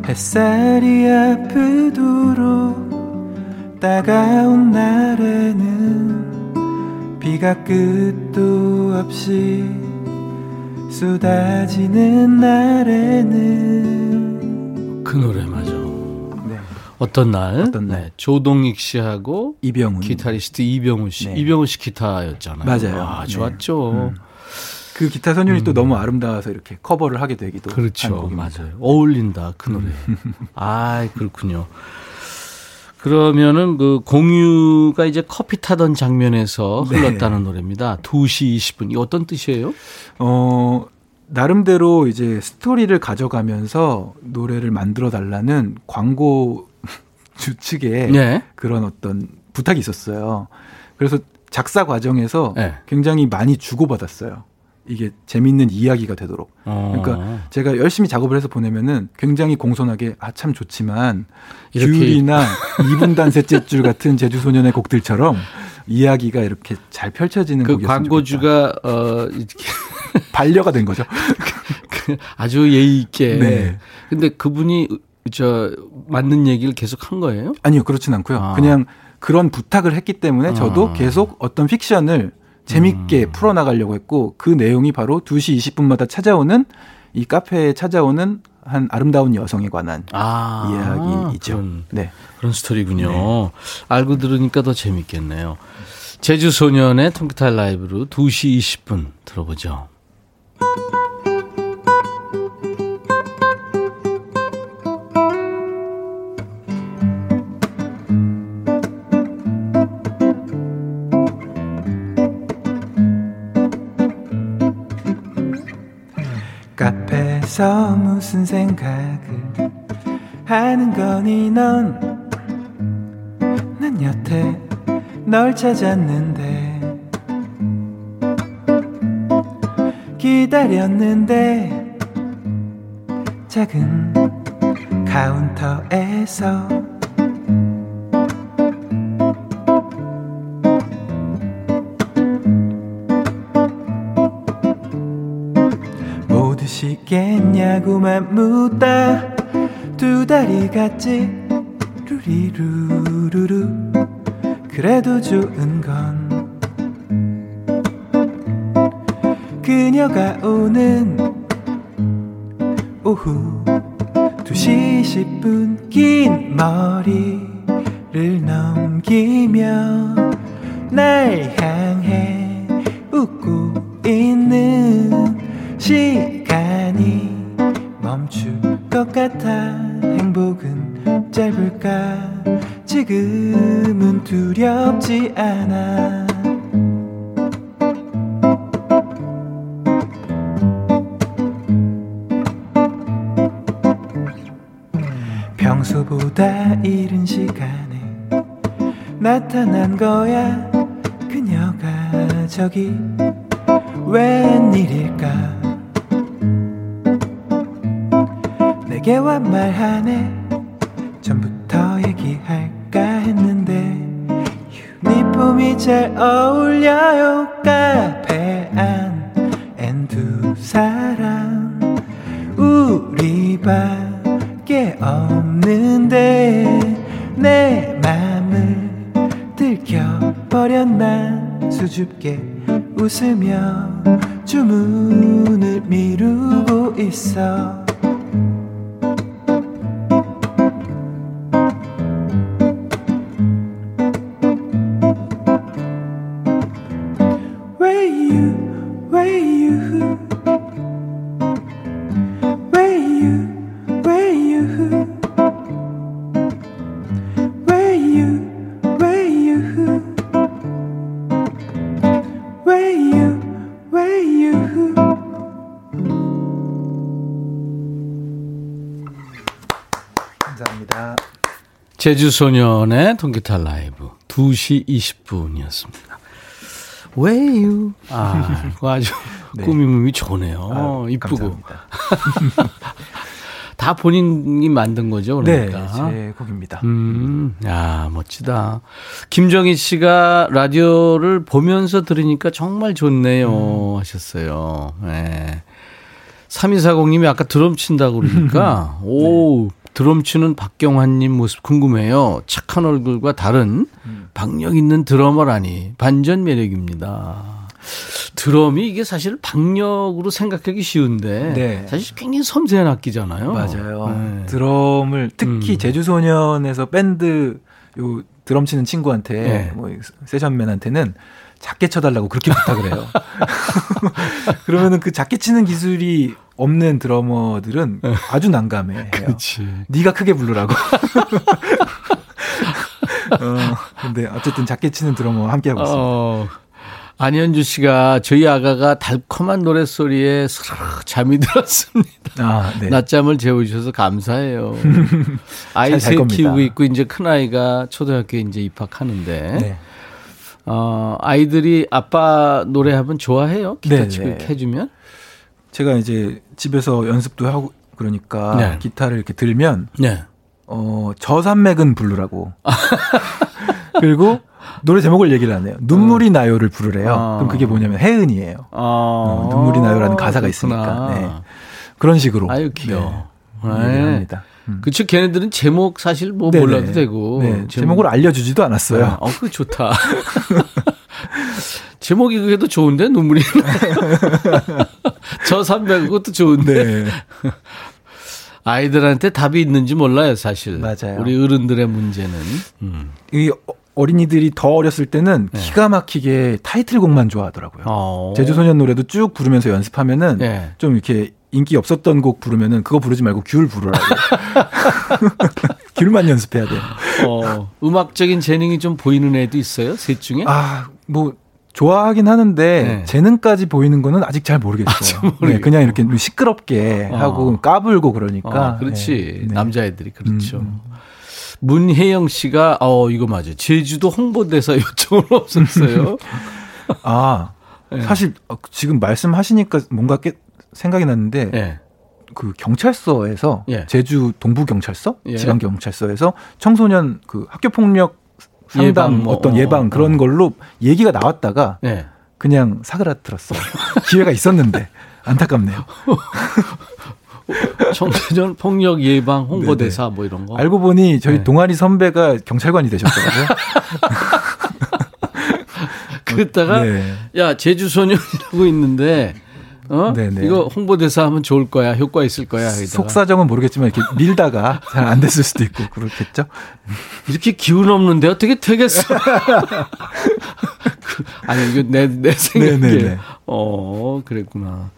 햇살이 아프도록 따가운 날에는 비가 끝도 없이 쏟아지는 날에는 그 노래 맞아. 네. 어떤 날? 어떤 날. 네, 조동익 씨하고 이병훈 기타리스트 이병훈 씨. 네. 이병훈 씨 기타였잖아요. 맞아요. 아, 네. 좋았죠. 음. 그 기타 선율이 또 너무 아름다워서 이렇게 커버를 하게 되기도 한 그렇죠. 맞아요. 어울린다. 그 노래. 아, 그렇군요. 그러면은 그 공유가 이제 커피 타던 장면에서 네. 흘렀다는 노래입니다. 2시 20분. 이 어떤 뜻이에요? 어 나름대로 이제 스토리를 가져가면서 노래를 만들어 달라는 광고 주 측에 네. 그런 어떤 부탁이 있었어요. 그래서 작사 과정에서 네. 굉장히 많이 주고받았어요. 이게 재밌는 이야기가 되도록. 어. 그러니까 제가 열심히 작업을 해서 보내면은 굉장히 공손하게 아 참 좋지만 이렇게- 귤이나 이분단 셋째 줄 같은 제주 소년의 곡들처럼 이야기가 이렇게 잘 펼쳐지는 그 광고주가 어 이렇게 좋겠다. 반려가 된 거죠. 그 아주 예의 있게. 네. 근데 그분이 저 맞는 얘기를 계속 한 거예요? 아니요, 그렇진 않고요. 아. 그냥 그런 부탁을 했기 때문에 저도 아. 계속 어떤 픽션을 재밌게 음. 풀어나가려고 했고 그 내용이 바로 2시 20분마다 찾아오는 이 카페에 찾아오는 한 아름다운 여성에 관한 아, 이야기이죠. 그런, 네. 그런 스토리군요. 알고 들으니까 더 재밌겠네요. 제주 소년의 통기타 라이브로 2시 20분 들어보죠. 카페에서 무슨 생각을 하는 거니 넌? 난 여태 널 찾았는데. 기다렸는데. 작은 카운터에서 드시겠냐고만 묻다 두 다리 같지 루리루루루. 그래도 좋은 건 그녀가 오는 오후 2시 10분 긴 머리를 넘기며 날 향해 웃고 것 같아 행복은 짧을까? 지금은 두렵지 않아. 평소보다 이른 시간에 나타난 거야. 그녀가 저기 웬일일까 내게와 말하네 전부터 얘기할까 했는데 유니폼이 잘 어울려요. 카페 안앤두 사람. 우리밖에 없는데 내 맘을 들켜버렸나. 수줍게 웃으며 주문을 미루고 있어 제주소년의 통기타 라이브 2시 20분이었습니다. 왜유? 아, 아주 네. 꾸밈이 좋네요. 아, 이쁘고. 다 본인이 만든 거죠, 네, 그러니까. 제 곡입니다. 음, 야, 멋지다. 김정희 씨가 라디오를 보면서 들으니까 정말 좋네요. 음. 하셨어요. 네. 3240님이 아까 드럼 친다고 그러니까, 오, 드럼 치는 박경환님 모습 궁금해요. 착한 얼굴과 다른 음. 박력 있는 드러머라니 반전 매력입니다. 드럼이 이게 사실 박력으로 생각하기 쉬운데 네. 사실 굉장히 섬세한 악기잖아요. 맞아요. 네. 드럼을 특히 음. 제주소년에서 밴드 요 드럼 치는 친구한테 네. 뭐 세션맨한테는 작게 쳐달라고 그렇게 부탁을 해요. 그러면은 그 작게 치는 기술이 없는 드러머들은 아주 난감해. 그렇지. 네가 크게 부르라고. 어, 근데 어쨌든 작게 치는 드러머 함께 하고 있습니다. 어, 안현주 씨가 저희 아가가 달콤한 노랫소리에 잠이 들었습니다. 아, 네. 낮잠을 재워주셔서 감사해요. 아이 겁니다. 키우고 있고 이제 큰 아이가 초등학교에 이제 입학하는데 네. 어, 아이들이 아빠 노래하면 좋아해요? 기타 네, 치고 네. 해주면? 제가 이제 집에서 연습도 하고 그러니까 네. 기타를 이렇게 들면 네. 어, 저산맥은 부르라고. 그리고 노래 제목을 얘기를 안 해요. 눈물이 나요를 부르래요. 아. 그럼 그게 뭐냐면 혜은이에요. 어, 어, 눈물이 나요라는 가사가 있으니까. 네. 그런 식으로. 아유, 귀여워. 네. 네. 합니다. 음. 그쵸. 걔네들은 제목 사실 뭐 네네. 몰라도 되고. 네, 제목 을 알려주지도 않았어요. 어, 그거 좋다. 제목이 그게도 좋은데 눈물이 저 선배 그것도 좋은데 네. 아이들한테 답이 있는지 몰라요 사실. 맞아요. 우리 어른들의 문제는. 음. 이 어- 어린이들이 더 어렸을 때는 네. 기가 막히게 타이틀곡만 좋아하더라고요. 어. 제주소년 노래도 쭉 부르면서 연습하면은 네. 좀 이렇게 인기 없었던 곡 부르면은 그거 부르지 말고 귤 부르라고. 귤만 연습해야 돼요. 어, 음악적인 재능이 좀 보이는 애도 있어요 셋 중에? 아, 뭐 좋아하긴 하는데 네. 재능까지 보이는 거는 아직 잘 모르겠어요. 모르겠고. 네, 그냥 이렇게 좀 시끄럽게 어. 하고 까불고 그러니까. 어, 그렇지 네. 네. 남자애들이 그렇죠. 음, 문혜영 씨가 어 이거 맞아 요 제주도 홍보대사 요청을 없었어요. 아, 네. 사실 어, 지금 말씀하시니까 뭔가 깨, 생각이 났는데 네. 그 경찰서에서 예. 제주 동부 경찰서 예. 지방 경찰서에서 청소년 그 학교 폭력 상담 예방, 뭐, 어떤 어, 예방 그런 어. 걸로 얘기가 나왔다가 네. 그냥 사그라들었어요. 기회가 있었는데 안타깝네요. 청소년 폭력 예방 홍보대사 뭐 이런 거. 알고 보니 저희 네. 동아리 선배가 경찰관이 되셨더라고요. 그랬다가 네. 야 제주 소년이라고 있는데 어 네네. 이거 홍보대사 하면 좋을 거야 효과 있을 거야 여기다가. 속사정은 모르겠지만 이렇게 밀다가 잘 안 됐을 수도 있고 그렇겠죠. 이렇게 기운 없는데 어떻게 되겠어? 그, 아니 이거 내 내 생각에 네네네. 어 그랬구나.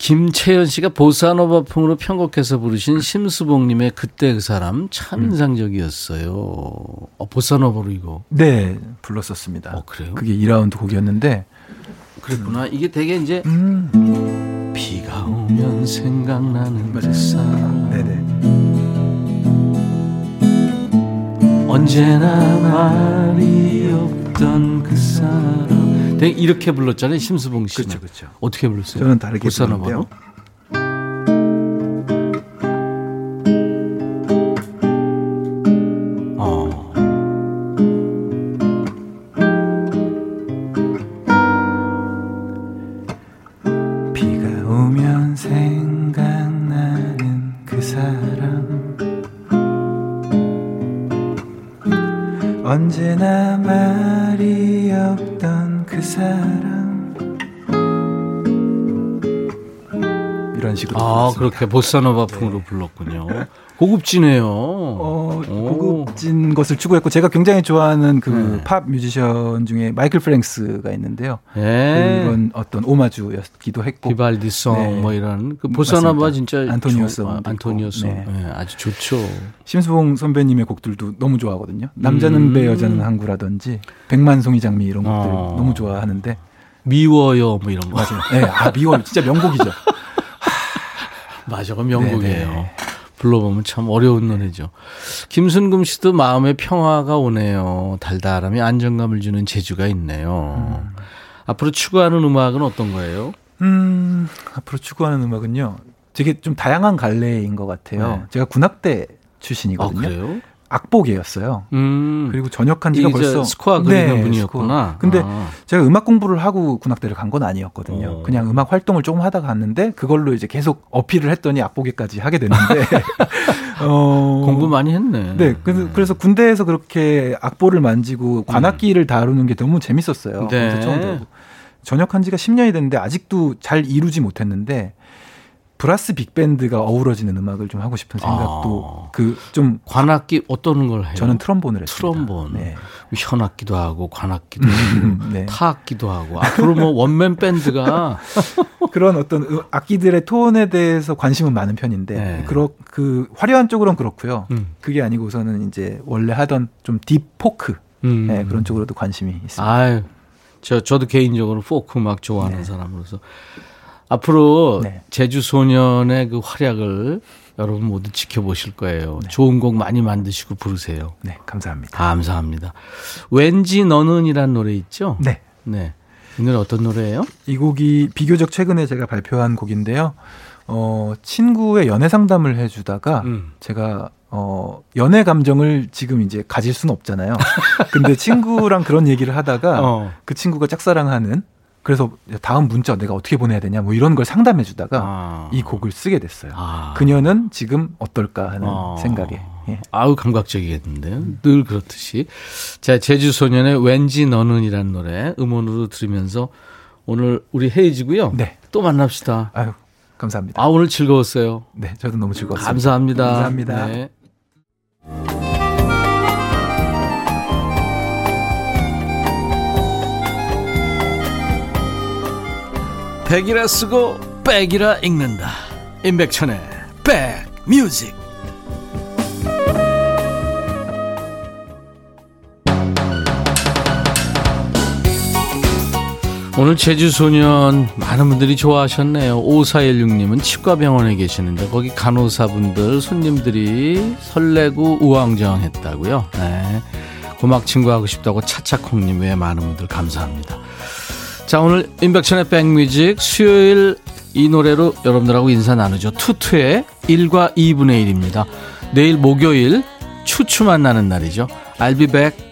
김채연 씨가 보사노바풍으로 편곡해서 부르신 심수봉님의 그때 그 사람 참 인상적이었어요. 어, 보사노바로 이거. 네, 불렀었습니다. 어, 그래요? 그게 2라운드 곡이었는데 그랬구나. 이게 되게 이제 음. 비가 오면 생각나는 그 사람 네네. 언제나 말이 없던 그 사람 이렇게 불렀잖아요 심수봉 씨는 그렇죠, 그렇죠. 어떻게 불렀어요? 저는 다르게? 부르는데요. 그렇게 보사노바풍으로 불렀군요. 고급지네요. 어, 오. 고급진 것을 추구했고 제가 굉장히 좋아하는 그 네. 팝 뮤지션 중에 마이클 프랭스가 있는데요. 예. 그런 어떤 오마주였기도 했고 비발디송 네. 뭐 이런 그 보사노바. 진짜 안토니오송 좋- 아. 안토니오송 네. 네, 아주 좋죠. 심수봉 선배님의 곡들도 너무 좋아하거든요. 남자는 배 음. 여자는 항구라든지 백만송이 장미 이런 곡들 어. 너무 좋아하는데 미워요 뭐 이런 거. 맞아요. 네, 아 미워 진짜 명곡이죠. 맞아, 그 명곡이에요. 네네. 불러보면 참 어려운 노래죠. 김순금 씨도 마음의 평화가 오네요. 달달함이 안정감을 주는 재주가 있네요. 앞으로 추구하는 음악은 어떤 거예요? 음 앞으로 추구하는 음악은요. 되게 좀 다양한 갈래인 것 같아요. 네. 제가 군악대 아, 출신이거든요. 그래요? 악보계였어요. 음. 그리고 전역한 지가 벌써 스코어 그리는 네, 분이었구나. 스코어. 근데 아. 제가 음악 공부를 하고 군악대를 간 건 아니었거든요. 어. 그냥 음악 활동을 조금 하다가 갔는데 그걸로 이제 계속 어필을 했더니 악보계까지 하게 됐는데 어, 공부 많이 했네. 네, 그래서, 그래서 군대에서 그렇게 악보를 만지고 관악기를 다루는 게 너무 재밌었어요. 음. 네. 그래서 처음. 전역한 지가 10년이 됐는데 아직도 잘 이루지 못했는데 브라스 빅밴드가 어우러지는 음악을 좀 하고 싶은 생각도 아. 그좀 관악기 어떤 걸 해요? 저는 트럼본을 했습니다. 트럼본. 네. 현악기도 하고 관악기도 하고 네. 타악기도 하고 앞으로 뭐 one man band가 그런 어떤 음- 악기들의 톤에 대해서 관심은 많은 편인데 네. 그렇 그 화려한 쪽으로는 그렇고요. 음. 그게 아니고서는 이제 원래 하던 좀 deep folk 음. 네, 그런 쪽으로도 관심이 있습니다. 아유, 저 저도 개인적으로 포크 음악 좋아하는 네. 사람으로서 앞으로 네. 제주 소년의 그 활약을 여러분 모두 지켜보실 거예요. 좋은 곡 많이 만드시고 부르세요. 네, 감사합니다. 감사합니다. 왠지 너는이란 노래 있죠? 네. 네. 이 노래 어떤 노래예요? 이 곡이 비교적 최근에 제가 발표한 곡인데요. 어, 친구의 연애 상담을 해주다가 음. 제가 어, 연애 감정을 지금 이제 가질 수는 없잖아요. 근데 친구랑 그런 얘기를 하다가 어. 그 친구가 짝사랑하는 그래서 다음 문자 내가 어떻게 보내야 되냐 뭐 이런 걸 상담해 주다가 아. 이 곡을 쓰게 됐어요. 아. 그녀는 지금 어떨까 하는 어. 생각에. 예. 아우 감각적이겠는데요. 늘 그렇듯이. 자 제주 소년의 왠지 너는이란 노래 음원으로 들으면서 오늘 우리 헤이지고요. 네. 또 만납시다. 아유, 감사합니다. 아 오늘 즐거웠어요. 네, 저도 너무 즐거웠습니다. 감사합니다. 감사합니다. 네. 백이라 쓰고 백이라 읽는다. 임백천의 백뮤직. 오늘 제주소년 많은 분들이 좋아하셨네요. 5416님은 치과병원에 계시는데 거기 간호사분들 손님들이 설레고 우왕좌왕했다고요. 네. 고막 친구 하고 싶다고 차차콩님 외에 많은 분들 감사합니다. 자 오늘 인백천의 백뮤직 수요일 이 노래로 여러분들하고 인사 나누죠. 투투의 1과 2분의 1입니다. 내일 목요일 추추 만나는 날이죠. I'll be back.